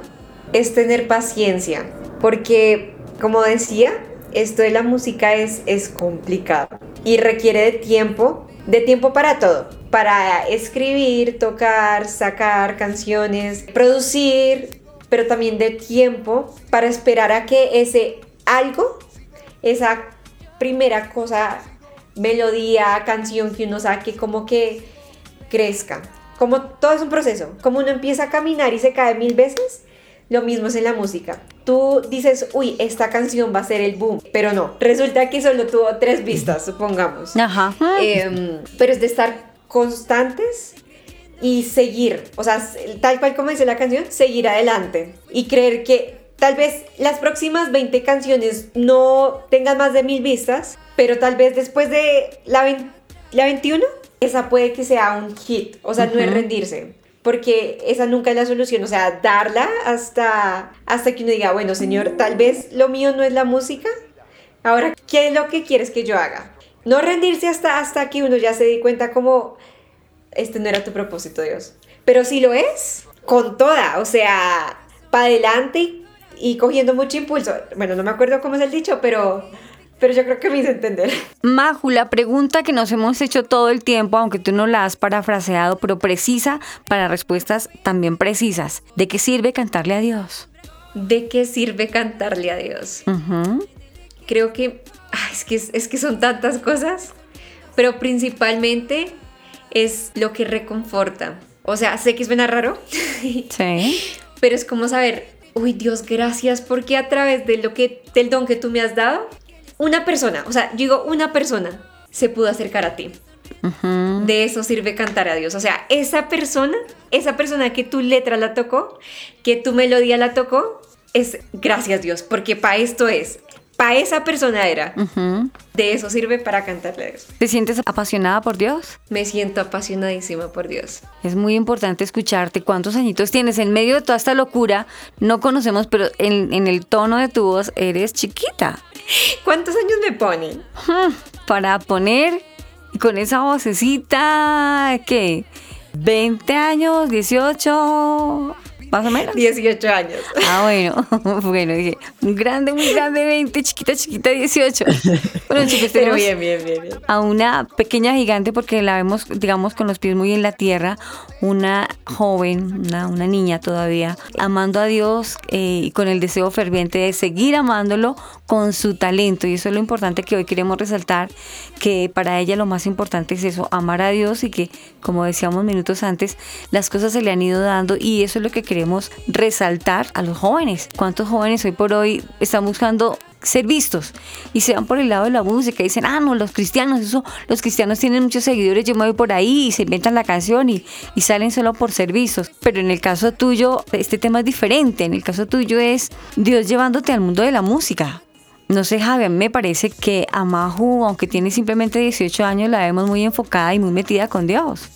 es tener paciencia, porque como decía, esto de la música es, es complicado y requiere de tiempo, de tiempo para todo, para escribir, tocar, sacar canciones, producir, pero también de tiempo para esperar a que ese algo, esa primera cosa, melodía, canción que uno saque, como que crezca. Como todo es un proceso, como uno empieza a caminar y se cae mil veces, lo mismo es en la música. Tú dices, uy, esta canción va a ser el boom, pero no. Resulta que solo tuvo tres vistas, supongamos. Ajá. Em, pero es de estar constantes y seguir. O sea, tal cual como dice la canción, seguir adelante. Y creer que tal vez las próximas 20 canciones no tengan más de mil vistas, pero tal vez después de la, la 21, esa puede que sea un hit. O sea, no es rendirse porque esa nunca es la solución, o sea, darla hasta, hasta que uno diga, bueno, señor, tal vez lo mío no es la música, ahora, ¿qué es lo que quieres que yo haga? No rendirse hasta, hasta que uno ya se dé cuenta como, este no era tu propósito, Dios. Pero si lo es, con toda, o sea, para adelante y, y cogiendo mucho impulso. Bueno, no me acuerdo cómo es el dicho, pero pero yo creo que me hice entender. Maju, la pregunta que nos hemos hecho todo el tiempo, aunque tú no la has parafraseado, pero precisa para respuestas también precisas. ¿De qué sirve cantarle a Dios? ¿De qué sirve cantarle a Dios? Creo que, es que es que son tantas cosas, pero principalmente es lo que reconforta. O sea, sé que suena raro. Sí. pero es como saber, uy Dios, gracias porque a través de lo que, del don que tú me has dado, una persona, o sea, digo una persona, se pudo acercar a ti. De eso sirve cantar a Dios. O sea, esa persona, esa persona que tu letra la tocó, que tu melodía la tocó, es gracias Dios, porque para esto es. Para esa persona era. De eso sirve para cantarle a Dios. ¿Te sientes apasionada por Dios? Me siento apasionadísima por Dios. Es muy importante escucharte. ¿Cuántos añitos tienes? En medio de toda esta locura, no conocemos, pero en, en el tono de tu voz eres chiquita. ¿Cuántos años me ponen? Para poner con esa vocecita, ¿qué? ¿20 años? ¿18? Más o menos. 18 años. Ah, bueno, bueno, dije, grande, muy grande, 20, chiquita, chiquita, 18. Bueno, chicos, Pero bien, bien, bien, bien. A una pequeña gigante, porque la vemos, digamos, con los pies muy en la tierra, una joven, una, una niña todavía, amando a Dios eh, y con el deseo ferviente de seguir amándolo con su talento. Y eso es lo importante que hoy queremos resaltar, que para ella lo más importante es eso, amar a Dios y que, como decíamos minutos antes, las cosas se le han ido dando y eso es lo que queremos resaltar a los jóvenes. ¿Cuántos jóvenes hoy por hoy están buscando ser vistos y se van por el lado de la música y dicen, ah, no, los cristianos, eso, los cristianos tienen muchos seguidores, yo me voy por ahí y se inventan la canción y, y salen solo por ser vistos. Pero en el caso tuyo, este tema es diferente. En el caso tuyo es Dios llevándote al mundo de la música. No sé, Javier, me parece que a Mahu, aunque tiene simplemente 18 años, la vemos muy enfocada y muy metida con Dios.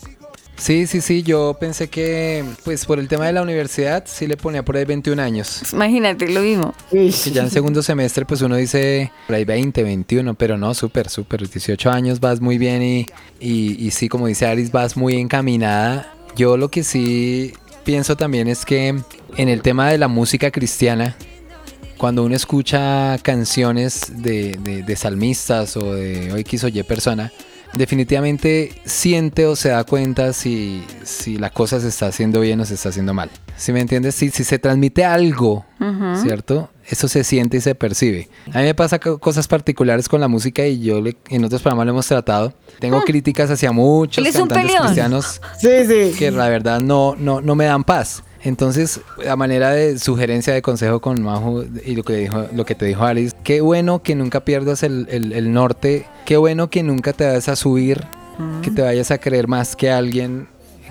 Sí, sí, sí, yo pensé que, pues por el tema de la universidad, sí le ponía por ahí 21 años. Imagínate, lo mismo. Que ya en segundo semestre, pues uno dice por ahí 20, 21, pero no, súper, súper, 18 años vas muy bien y, y, y sí, como dice Aris, vas muy encaminada. Yo lo que sí pienso también es que en el tema de la música cristiana, cuando uno escucha canciones de, de, de salmistas o de hoy quiso Y persona, definitivamente siente o se da cuenta si, si la cosa se está haciendo bien o se está haciendo mal. Si me entiendes, si, si se transmite algo. ¿cierto? Eso se siente y se percibe. A mí me pasa co- cosas particulares con la música y yo le- en otros programas lo hemos tratado. Tengo críticas hacia muchos cantantes cristianos Sí, sí. que la verdad no, no, no me dan paz. Entonces, a manera de sugerencia de consejo con Majo y lo que, dijo, lo que te dijo Alice, qué bueno que nunca pierdas el, el- el norte, qué bueno que nunca te vas a subir que te vayas a creer más que alguien,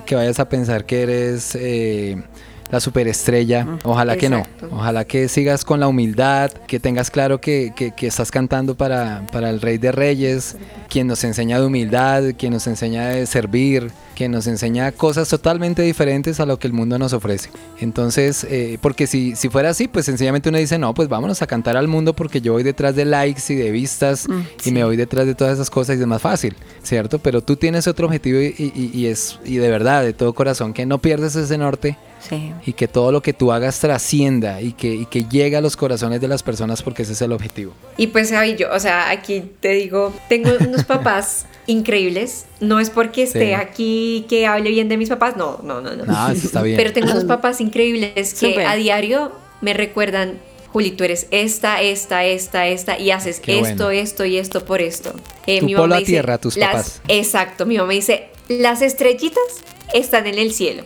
que vayas a pensar que eres eh, la superestrella. Ojalá que no. Ojalá que sigas con la humildad, que tengas claro que, que- que estás cantando para, para el Rey de Reyes, quien nos enseña de humildad, quien nos enseña de servir, quien nos enseña cosas totalmente diferentes a lo que el mundo nos ofrece. Entonces, eh, porque si, si fuera así, pues sencillamente uno dice, no, pues vámonos a cantar al mundo porque yo voy detrás de likes y de vistas y me voy detrás de todas esas cosas y es más fácil, ¿cierto? Pero tú tienes otro objetivo y, y- y es, y de verdad, de todo corazón, que no pierdes ese norte Sí. y que todo lo que tú hagas trascienda y que, y que llegue a los corazones de las personas porque ese es el objetivo. Y pues Javi, yo, o sea, aquí te digo, tengo unos papás increíbles. No es porque esté Sí. aquí que hable bien de mis papás, no, no, no, no. No, eso está bien. Pero tengo unos papás increíbles que a diario me recuerdan, Juli, tú eres esta, esta, esta, esta, y haces Qué esto, bueno. esto y esto por esto. Eh, Tu mi mamá polo a dice, tierra, tus las- papás. Exacto, mi mamá dice, las estrellitas están en el cielo.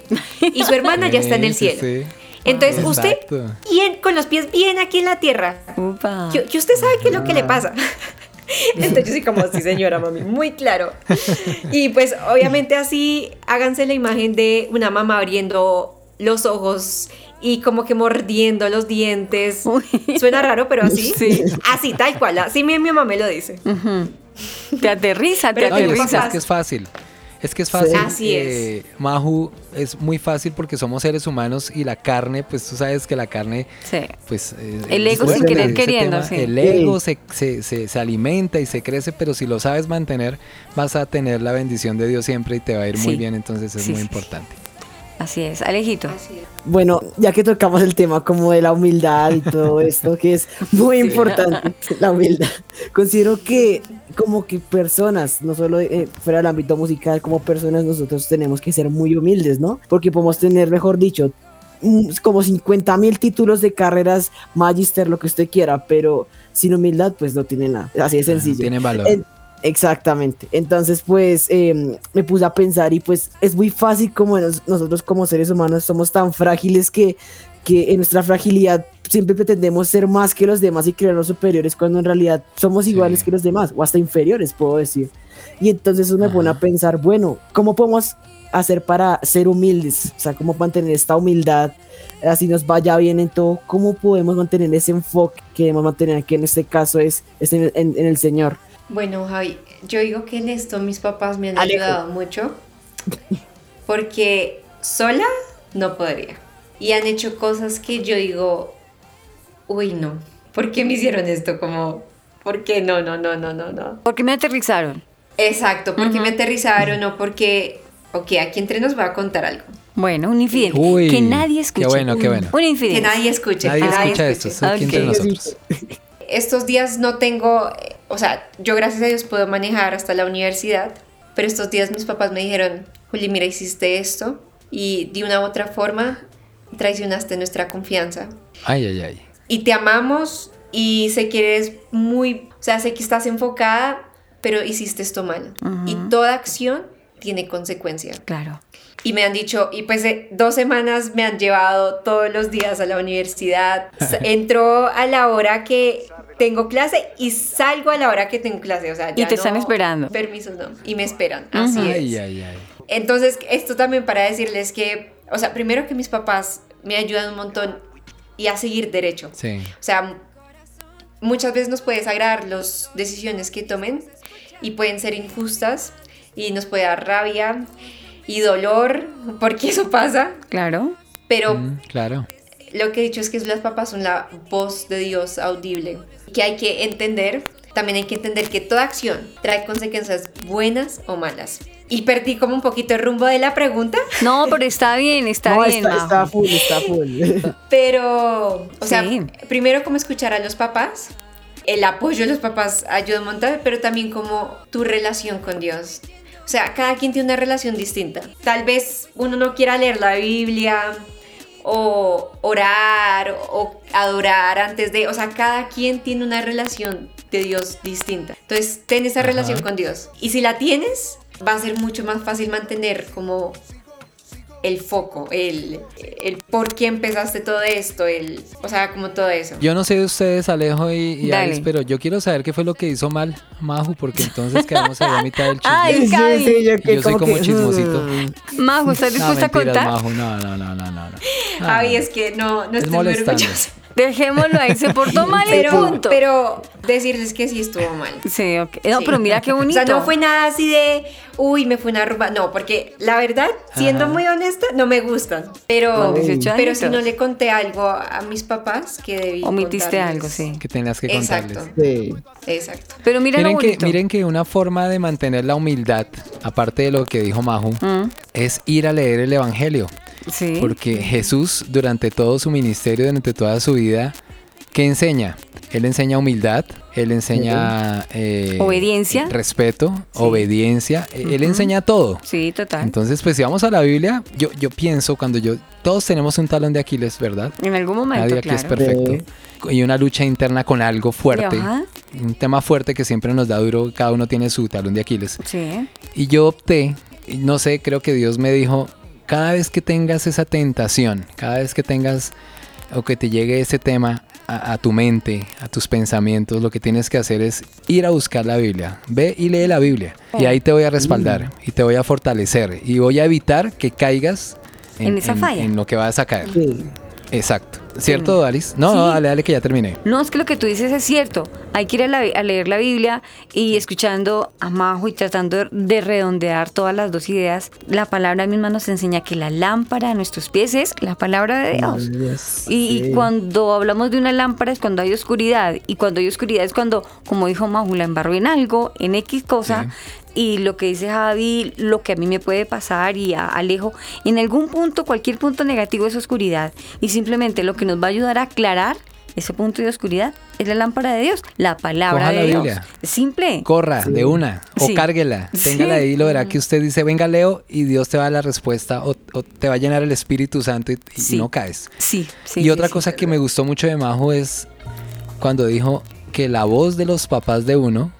Y su hermana ya está en el sí, cielo. sí. Entonces usted, bien, con los pies bien aquí en la tierra, Upa. que usted sabe qué es lo que le pasa. Entonces yo sí como, sí señora, mami, muy claro. Y pues obviamente así háganse la imagen de una mamá abriendo los ojos y como que mordiendo los dientes. Suena raro, pero así. Sí. Así, tal cual. Así mi, mi mamá me lo dice. Te aterriza, te es, es aterriza. papás- que es fácil. Es que es fácil. Así eh, Mahu, es muy fácil porque somos seres humanos y la carne, pues tú sabes que la carne, Sí. pues... eh, El ego es sin querer queriendo, tema. sí. El ego se, se, se, se alimenta y se crece, pero si lo sabes mantener, vas a tener la bendición de Dios siempre y te va a ir muy Sí. bien, entonces es Sí, muy sí, sí. importante. Así es. Alejito. Bueno, ya que tocamos el tema como de la humildad y todo esto, que es muy importante, la humildad, considero que como que personas, no solo eh, fuera del ámbito musical, como personas nosotros tenemos que ser muy humildes, ¿no? Porque podemos tener, mejor dicho, mm, como 50 mil títulos de carreras, magister, lo que usted quiera, pero sin humildad pues no tiene nada, así de sencillo. Tienen valor. En- Exactamente. Entonces, pues eh, me puse a pensar y pues es muy fácil como nos- nosotros como seres humanos somos tan frágiles que, que en nuestra fragilidad siempre pretendemos ser más que los demás y creernos superiores cuando en realidad somos iguales que los demás o hasta inferiores, puedo decir. Y entonces eso me pone a pensar, bueno, ¿cómo podemos hacer para ser humildes? O sea, ¿cómo mantener esta humildad? Así nos vaya bien en todo, ¿cómo podemos mantener ese enfoque que debemos mantener, que en este caso es, es en- en- en el Señor? Bueno, Javi, yo digo que en esto mis papás me han Alejo. ayudado mucho porque sola no podría. Y han hecho cosas que yo digo, uy, no, ¿por qué me hicieron esto? Como, ¿por qué no, no, no, no, no, no? ¿Por qué me aterrizaron? Exacto, porque me aterrizaron o porque, ok, aquí entre nos voy a contar algo. Bueno, un infidel. Uy, que nadie qué escuche. bueno, qué bueno. Un infidel. Que nadie escuche. Nadie que nadie escucha esto, escuche. es aquí entre nosotros. estos días no tengo, o sea, yo gracias a Dios puedo manejar hasta la universidad, pero estos días mis papás me dijeron, Juli, mira, hiciste esto y de una u otra forma traicionaste nuestra confianza. Ay, ay, ay. Y te amamos y sé que eres muy, o sea, sé que estás enfocada, pero hiciste esto mal. Y toda acción tiene consecuencia. Claro. Y me han dicho, y pues eh, dos semanas me han llevado todos los días a la universidad. Entro a la hora que tengo clase y salgo a la hora que tengo clase. O sea, Y te están esperando. Permisos no. Y me esperan. Así Ay, es. ay, ay. Entonces, esto también para decirles que, o sea, primero que mis papás me ayudan un montón y a seguir derecho. Sí. O sea, muchas veces nos puede desagradar las decisiones que tomen y pueden ser injustas y nos puede dar rabia y dolor porque eso pasa, Claro. pero Mm, claro. Lo que he dicho es que las papas son la voz de Dios audible, que hay que entender, también hay que entender que toda acción trae consecuencias buenas o malas. Y perdí como un poquito el rumbo de la pregunta, No, pero está bien, está no, bien. está, está full, está full. pero, o sea, primero como escuchar a los papás, el apoyo de los papás ayuda un montón, pero también como tu relación con Dios. O sea, cada quien tiene una relación distinta. Tal vez uno no quiera leer la Biblia o orar o adorar antes de, o sea, cada quien tiene una relación de Dios distinta. Entonces, ten esa relación con Dios. Y si la tienes, va a ser mucho más fácil mantener como el foco, el, el por qué empezaste todo esto, el, o sea, como todo eso. Yo no sé de ustedes, Alejo y, y. Alice, pero yo quiero saber qué fue lo que hizo mal Maju, porque entonces quedamos ahí a mitad del chisme. Ay, Sí, yo, que Yo soy como que, chismosito. Majo, ¿estás No, dispuesta a mentiras, contar? Maju, no, no, no, no, no. no. No, Javi, no. es que no, no Es estoy muy molestando. orgullosa. Dejémoslo ahí, se portó mal y Pero, punto. pero decirles que sí estuvo mal. Sí, ok. No, Sí. pero mira qué bonito. O sea, no fue nada así de, uy, me fue una rumba. No, porque la verdad, siendo Ajá. muy honesta, no me gustan. Pero, Con 18 pero si no le conté algo a mis papás que debí Omitiste contarles. algo, sí. Que tenías que Exacto. contarles. sí. Exacto. Pero mira lo Miren que, miren que una forma de mantener la humildad, aparte de lo que dijo Maju, Mm, es ir a leer el Evangelio. sí. Porque Jesús, durante todo su ministerio, durante toda su vida, ¿qué enseña? Él enseña humildad, él enseña eh, Obediencia. respeto, obediencia, eh, él enseña todo. Sí, total. Entonces, pues si vamos a la Biblia, yo, yo pienso cuando yo, todos tenemos un talón de Aquiles, ¿verdad? en algún momento, Nadie aquí es claro. perfecto. Y una lucha interna con algo fuerte. Ajá. Un tema fuerte que siempre nos da duro, cada uno tiene su talón de Aquiles. Sí. Y yo opté, no sé, creo que Dios me dijo, cada vez que tengas esa tentación, cada vez que tengas o que te llegue ese tema a, a tu mente, a tus pensamientos, lo que tienes que hacer es ir a buscar la Biblia. Ve y lee la Biblia. Y ahí te voy a respaldar y te voy a fortalecer y voy a evitar que caigas En esa falla. en lo que vas a caer. Sí. Exacto. ¿Cierto, Alice? No, no, Sí. dale, dale que ya terminé. No, es que lo que tú dices es cierto. Hay que ir a, la- a leer la Biblia y escuchando a Majo y tratando de redondear todas las dos ideas. La palabra misma nos enseña que la lámpara a nuestros pies es la palabra de Dios. Yes, Y, y sí. cuando hablamos de una lámpara es cuando hay oscuridad. Y cuando hay oscuridad es cuando, como dijo Majo, la embarró en algo, en X cosa. Y lo que dice Javi, lo que a mí me puede pasar y a Alejo, en algún punto, cualquier punto negativo es oscuridad. Y simplemente lo que nos va a ayudar a aclarar ese punto de oscuridad es la lámpara de Dios, la palabra Coja de la Dios. Biblia. Simple. Corra de una o Sí. cárguela, Sí. téngala ahí y lo verá que usted dice, venga Leo y Dios te va a dar la respuesta o, o te va a llenar el Espíritu Santo y, y Sí. no caes. Sí, sí. y sí, otra sí. cosa que me gustó mucho de Majo es cuando dijo que la voz de los papás de uno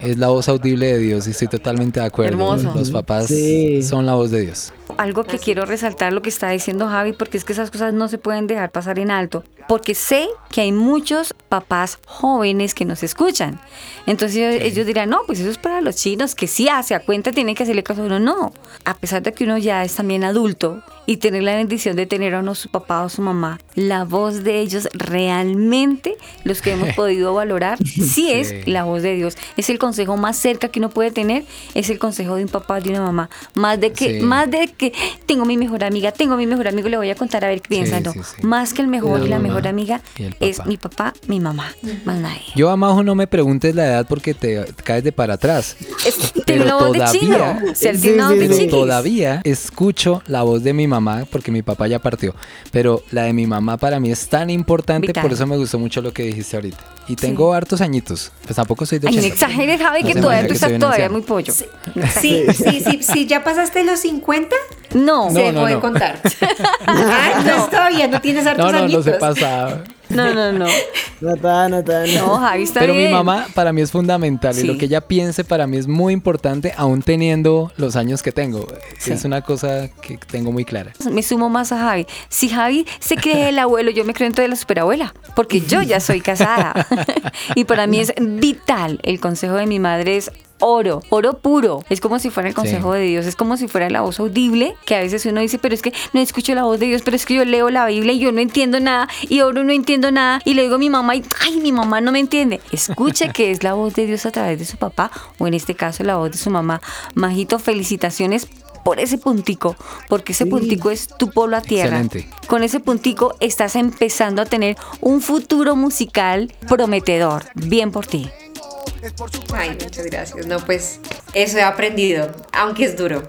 Es la voz audible de Dios y estoy totalmente de acuerdo. Hermoso. Los papás Sí. son la voz de Dios. Algo que quiero resaltar lo que está diciendo Javi, porque es que esas cosas no se pueden dejar pasar en alto, porque sé que hay muchos papás jóvenes que nos escuchan. Entonces ellos, ellos dirán, no, pues eso es para los chinos, que sí hace a cuenta, tienen que hacerle caso a uno. No, a pesar de que uno ya es también adulto y tener la bendición de tener a uno su papá o su mamá, la voz de ellos realmente, los que hemos podido valorar, sí es Sí. la voz de Dios. Es el consejo más cerca que uno puede tener, es el consejo de un papá, de una mamá. Más de que, Sí. más de que tengo mi mejor amiga, tengo mi mejor amigo, le voy a contar a ver qué piensa. Sí, no, sí, más que el mejor La y la mejor amiga es mi papá, mi mamá, más nadie. Yo a Majo no me preguntes la edad porque te caes de para atrás. Es, Pero una voz todavía- de todavía escucho la voz de mi mamá, porque mi papá ya partió. Pero la de mi mamá para mí es tan importante, Vital. por eso me gustó mucho lo que dijiste ahorita. Y tengo hartos añitos. Pues tampoco soy de Ay, no 80. Exageres, Javi, que todavía tú estás todavía muy pollo. Sí, sí, sí, sí, ya pasaste los 50, No, se no, puede no. contar. Ay, no, es todavía, no tienes hartos No, no, no se pasa. no, no, no. No está, no está, no. Javi está Pero bien. mi mamá para mí es fundamental y lo que ella piense para mí es muy importante, aún teniendo los años que tengo. Sí. Es una cosa que tengo muy clara. Me sumo más a Javi. Si Javi se cree el abuelo, yo me creo entonces la superabuela, porque yo ya soy casada. y para mí es vital. El consejo de mi madre es oro, oro puro. Es como si fuera el consejo de Dios, es como si fuera la voz audible, que a veces uno dice, pero es que no escucho la voz de Dios, pero es que yo leo la Biblia y yo no entiendo nada, y oro no entiendo nada, y le digo a mi mamá, y ay, mi mamá no me entiende. Escuche que es la voz de Dios a través de su papá, o en este caso la voz de su mamá. Majito, felicitaciones por ese puntico, porque ese puntico es tu polo a tierra. Excelente. Con ese puntico estás empezando a tener un futuro musical prometedor. Bien por ti. Ay, muchas gracias. No, pues eso he aprendido, aunque es duro.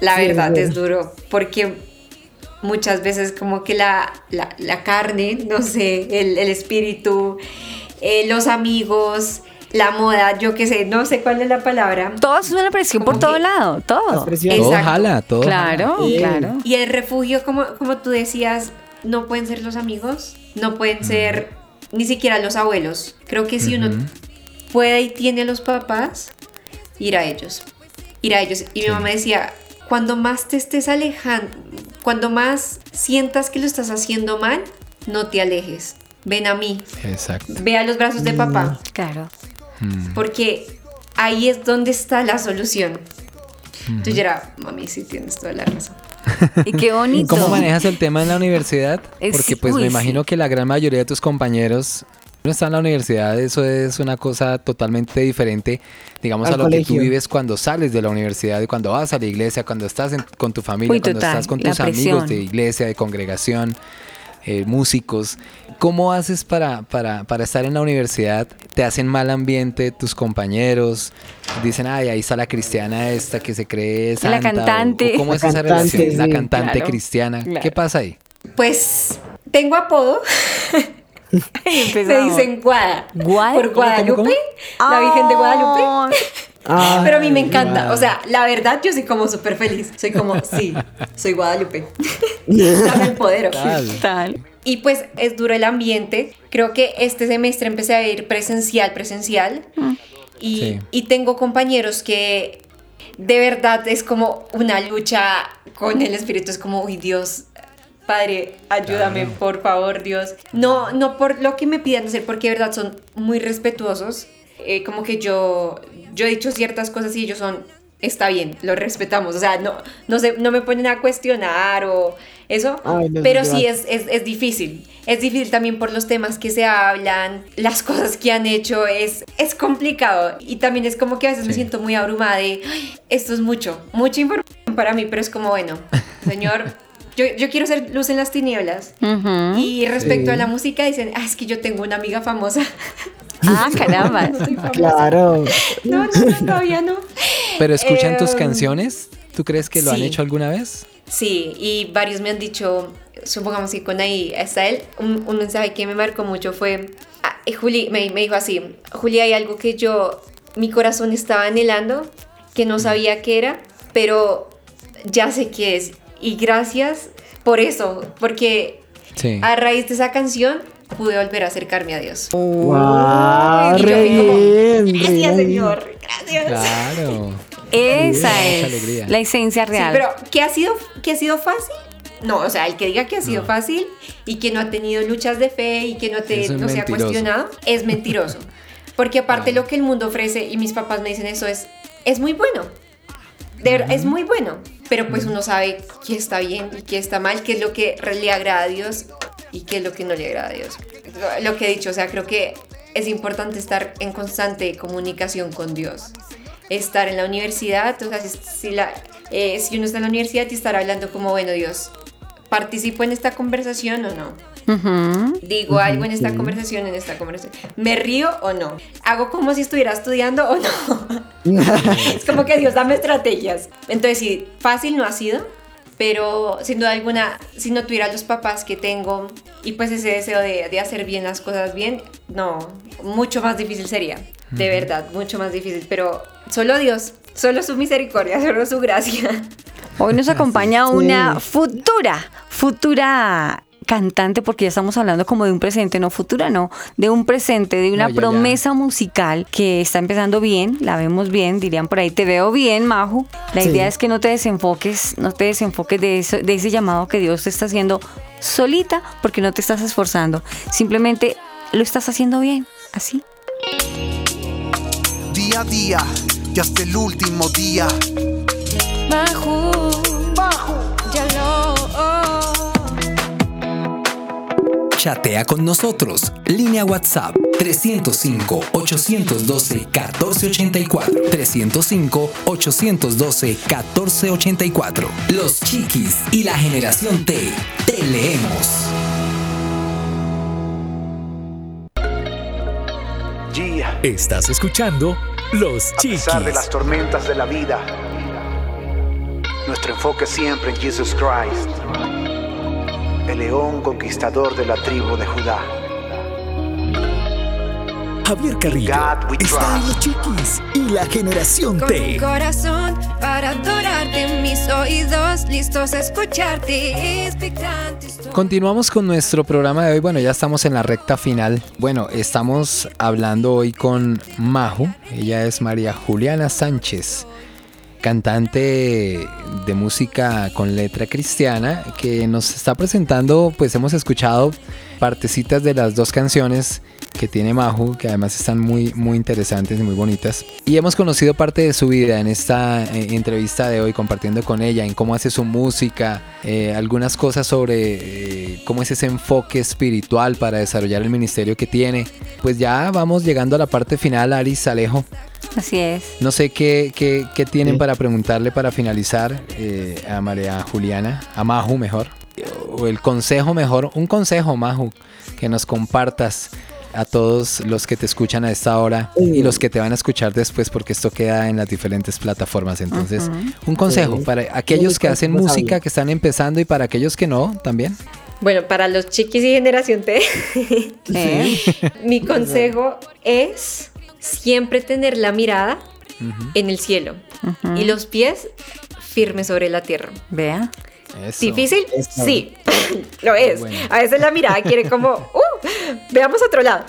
La Sí, verdad es duro, porque muchas veces como que la, la, la carne, no sé, el, el espíritu, eh, los amigos, la moda, yo qué sé, no sé cuál es la palabra. Todo es una presión por todo lado, todo. Todo jala, todo Claro, claro. Y el refugio, como, como tú decías, no pueden ser los amigos, no pueden ser ni siquiera los abuelos. Creo que si uno. Puede y tiene a los papás, ir a ellos. Ir a ellos. Y mi mamá decía, cuando más te estés alejando, cuando más sientas que lo estás haciendo mal, no te alejes. Ven a mí, Exacto. ve a los brazos de papá, Claro. Mm. porque ahí es donde está la solución. Yo ya era, mami, sí tienes toda la razón. Y qué bonito. ¿Cómo manejas el tema en la universidad? Porque pues uy, me imagino sí. que la gran mayoría de tus compañeros no están en la universidad, eso es una cosa totalmente diferente, digamos, Al a lo que tú vives cuando sales de la universidad y cuando vas a la iglesia, cuando estás en- con tu familia, Uy, cuando total, estás con la tus amigos de iglesia, de congregación, eh, músicos. ¿Cómo haces para, para, para estar en la universidad? ¿Te hacen mal ambiente tus compañeros? Dicen, ay, ahí está la cristiana esta que se cree santa. o- cantante. o ¿Cómo es La esa cantante, relación? La cantante claro, cristiana. claro. ¿Qué pasa ahí? Pues tengo apodo. Empezamos. dicen Guada. ¿Guada? Por ¿Cómo, Guadalupe. cómo, La Virgen de Guadalupe. Ay, Ah, Pero a mí me encanta. O sea, la verdad, yo soy como súper feliz. Soy como, sí, soy Guadalupe. Dame el poder. ¿ok? Tal. Tal. Y pues es duro el ambiente. Creo que este semestre empecé a ir presencial, presencial. Y, Sí. y tengo compañeros que de verdad es como una lucha con el espíritu. Es como, uy, Dios, Padre, ayúdame, Claro. por favor, Dios. No, no por lo que me pidan hacer, porque de verdad son muy respetuosos. Eh, como que yo, yo he dicho ciertas cosas y ellos son, está bien, lo respetamos. O sea, no, no, se, no me ponen a cuestionar o eso. Ay, pero sí es, es, es difícil. Es difícil también por los temas que se hablan, las cosas que han hecho, es, es complicado. Y también es como que a veces me Sí. siento muy abrumada de, "Ay, esto es mucho, mucha información para mí, pero es como, bueno, Señor, yo, yo quiero ser luz en las tinieblas. Y respecto Sí. a la música, dicen, ah, es que yo tengo una amiga famosa. Ah, caramba. No soy famosa. Claro. No, no, no, todavía no. ¿Pero escuchan tus Em, canciones? ¿Tú crees que lo han sí. hecho alguna vez? Sí, y varios me han dicho, supongamos que con ahí está él, un, un mensaje que me marcó mucho fue, ah, eh, Juli, me, me dijo así, Juli, hay algo que yo, mi corazón estaba anhelando, que no sabía qué era, pero ya sé qué es. Y gracias por eso, porque Sí. a raíz de esa canción pude volver a acercarme a Dios. Wow, Y yo re fui como, bien, re Gracias, bien. Señor, gracias. Claro. Esa Mucha es la esencia Sí, real. pero ¿qué ha sido, qué ha sido fácil? No, o sea, el que diga que ha sido fácil y que no ha tenido luchas de fe y que no, te, no se ha mentiroso. cuestionado, es mentiroso. Porque aparte lo que el mundo ofrece, y mis papás me dicen eso, es, es muy bueno. De verdad, es muy bueno. Pero pues uno sabe qué está bien y qué está mal, qué es lo que le agrada a Dios y qué es lo que no le agrada a Dios. Lo, que he dicho, o sea, creo que es importante estar en constante comunicación con Dios. Estar en la universidad, o sea, si, si la, eh, si uno está en la universidad y estar hablando como, bueno, Dios, ¿participo en esta conversación o no? Digo algo en esta conversación, en esta conversación. ¿Me río o no? ¿Hago como si estuviera estudiando o no? es como que Dios dame estrategias. Entonces, sí, fácil no ha sido, pero sin duda alguna, si no tuviera los papás que tengo y pues ese deseo de, de hacer bien las cosas bien, no, mucho más difícil sería. De verdad, mucho más difícil. Pero solo Dios, solo su misericordia, solo su gracia. Hoy nos acompaña Sí. una futura, futura cantante, porque ya estamos hablando como de un presente, no futura, no, de un presente, de una No, ya, ya. promesa musical que está empezando bien, la vemos bien, dirían por ahí, te veo bien, Maju. La Sí. idea es que no te desenfoques, no te desenfoques de, eso, de ese llamado que Dios te está haciendo solita, porque no te estás esforzando, simplemente lo estás haciendo bien, así. Día a día y hasta el último día. Maju, ya lo. Chatea con nosotros. Línea WhatsApp 305-812-1484. 305-812-1484. Los Chiquis y la generación T. Te leemos. Gia, Estás escuchando Los a pesar de Chiquis. las tormentas de la vida, nuestro enfoque siempre en Jesus Christ, el león conquistador de la tribu de Judá. Javier Carrillo está en. Los Chiquis y la generación Con T. mi corazón para adorarte, mis oídos listos a escucharte, expectantes. Continuamos con nuestro programa de hoy. Bueno, ya estamos en la recta final. Bueno, estamos hablando hoy con Majo. Ella es María Juliana Sánchez. Cantante de música con letra cristiana que nos está presentando, pues hemos escuchado partecitas de las dos canciones que tiene Maju, que además están muy, muy interesantes y muy bonitas. Y hemos conocido parte de su vida en esta eh, entrevista de hoy, compartiendo con ella en cómo hace su música, eh, algunas cosas sobre eh, cómo es ese enfoque espiritual para desarrollar el ministerio que tiene. Pues ya vamos llegando a la parte final, Aris Alejo. Así es. No sé qué, qué, qué tienen para preguntarle para finalizar eh, a María Juliana, a Maju mejor, o el consejo mejor, un consejo Maju, que nos compartas a todos los que te escuchan a esta hora y los que te van a escuchar después porque esto queda en las diferentes plataformas. Entonces, un consejo Sí. para aquellos que hacen música, que están empezando y para aquellos que no también. Bueno, para los chiquis y generación T, mi consejo es siempre tener la mirada en el cielo y los pies firmes sobre la tierra. Vea. ¿Difícil? Eso. Sí, lo es. Bueno. A veces la mirada quiere como, uh, veamos otro lado.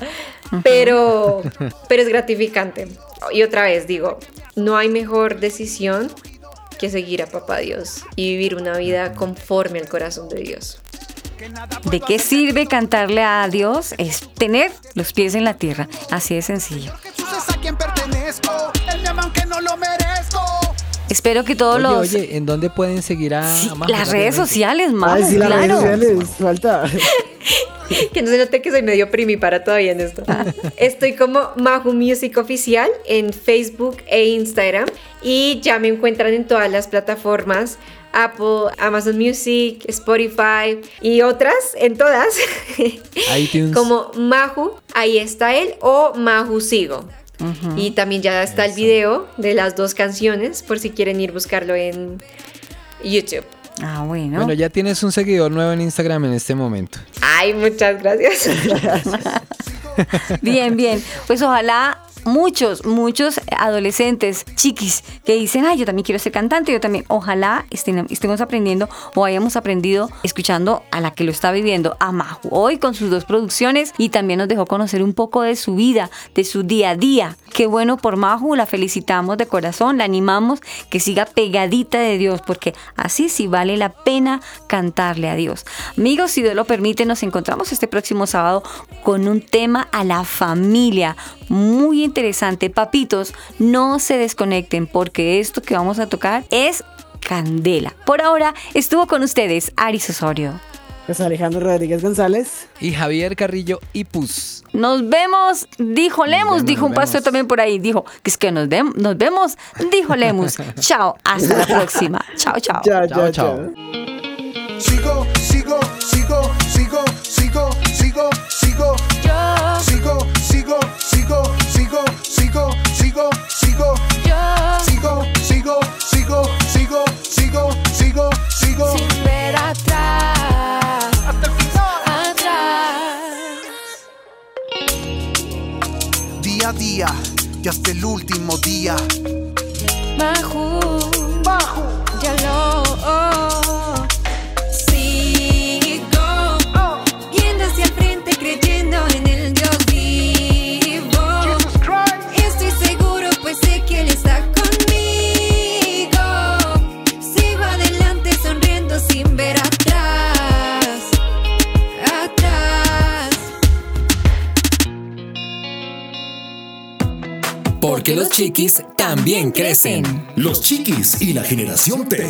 Pero, pero es gratificante. Y otra vez digo, no hay mejor decisión que seguir a Papá Dios y vivir una vida conforme al corazón de Dios. ¿De qué sirve cantarle a Dios? Es tener los pies en la tierra. Así de sencillo. a quien pertenezco. Él me ama aunque no lo merezco. Espero que todos Oye, los... oye, ¿en dónde pueden seguir a, a Maju las redes sociales, Maju, Ay, sí, las redes claro. sociales, falta. Que no se note que soy medio primipara todavía en esto. Estoy como Mahu Music Oficial en Facebook e Instagram. Y ya me encuentran en todas las plataformas. Apple, Amazon Music, Spotify y otras, en todas. iTunes. Como Mahu, ahí está él, o Mahu Sigo. Y también ya está el video de las dos canciones, por si quieren ir a buscarlo en YouTube. Ah, bueno. Bueno, ya tienes un seguidor nuevo en Instagram en este momento. Ay, muchas gracias. Bien, bien. Pues ojalá muchos, muchos adolescentes, chiquis, que dicen, ay, yo también quiero ser cantante, yo también, ojalá estemos aprendiendo o hayamos aprendido escuchando a la que lo está viviendo, a Maju, hoy con sus dos producciones y también nos dejó conocer un poco de su vida, de su día a día. Qué bueno por Maju, la felicitamos de corazón, la animamos que siga pegadita de Dios, porque así sí vale la pena cantarle a Dios. Amigos, si Dios lo permite, nos encontramos este próximo sábado con un tema a la familia muy interesante. Papitos, no se desconecten porque esto que vamos a tocar es candela. Por ahora estuvo con ustedes Aris Osorio. Pues Alejandro Rodríguez González. Y Javier Carrillo Ipus. Nos vemos, dijo Lemus, vemos, dijo un pastor también por ahí, dijo que es que nos, vem- nos vemos, dijo Lemus. chao, hasta la próxima. Chao, chao. Chao, Chao, chao. Sigo, sigo, sigo, sigo, sigo, sigo. Sin ver atrás. Hasta el final. Atrás. Día a día y hasta el último día. Maju. Ya lo. Porque los chiquis también crecen. Los chiquis y la generación T.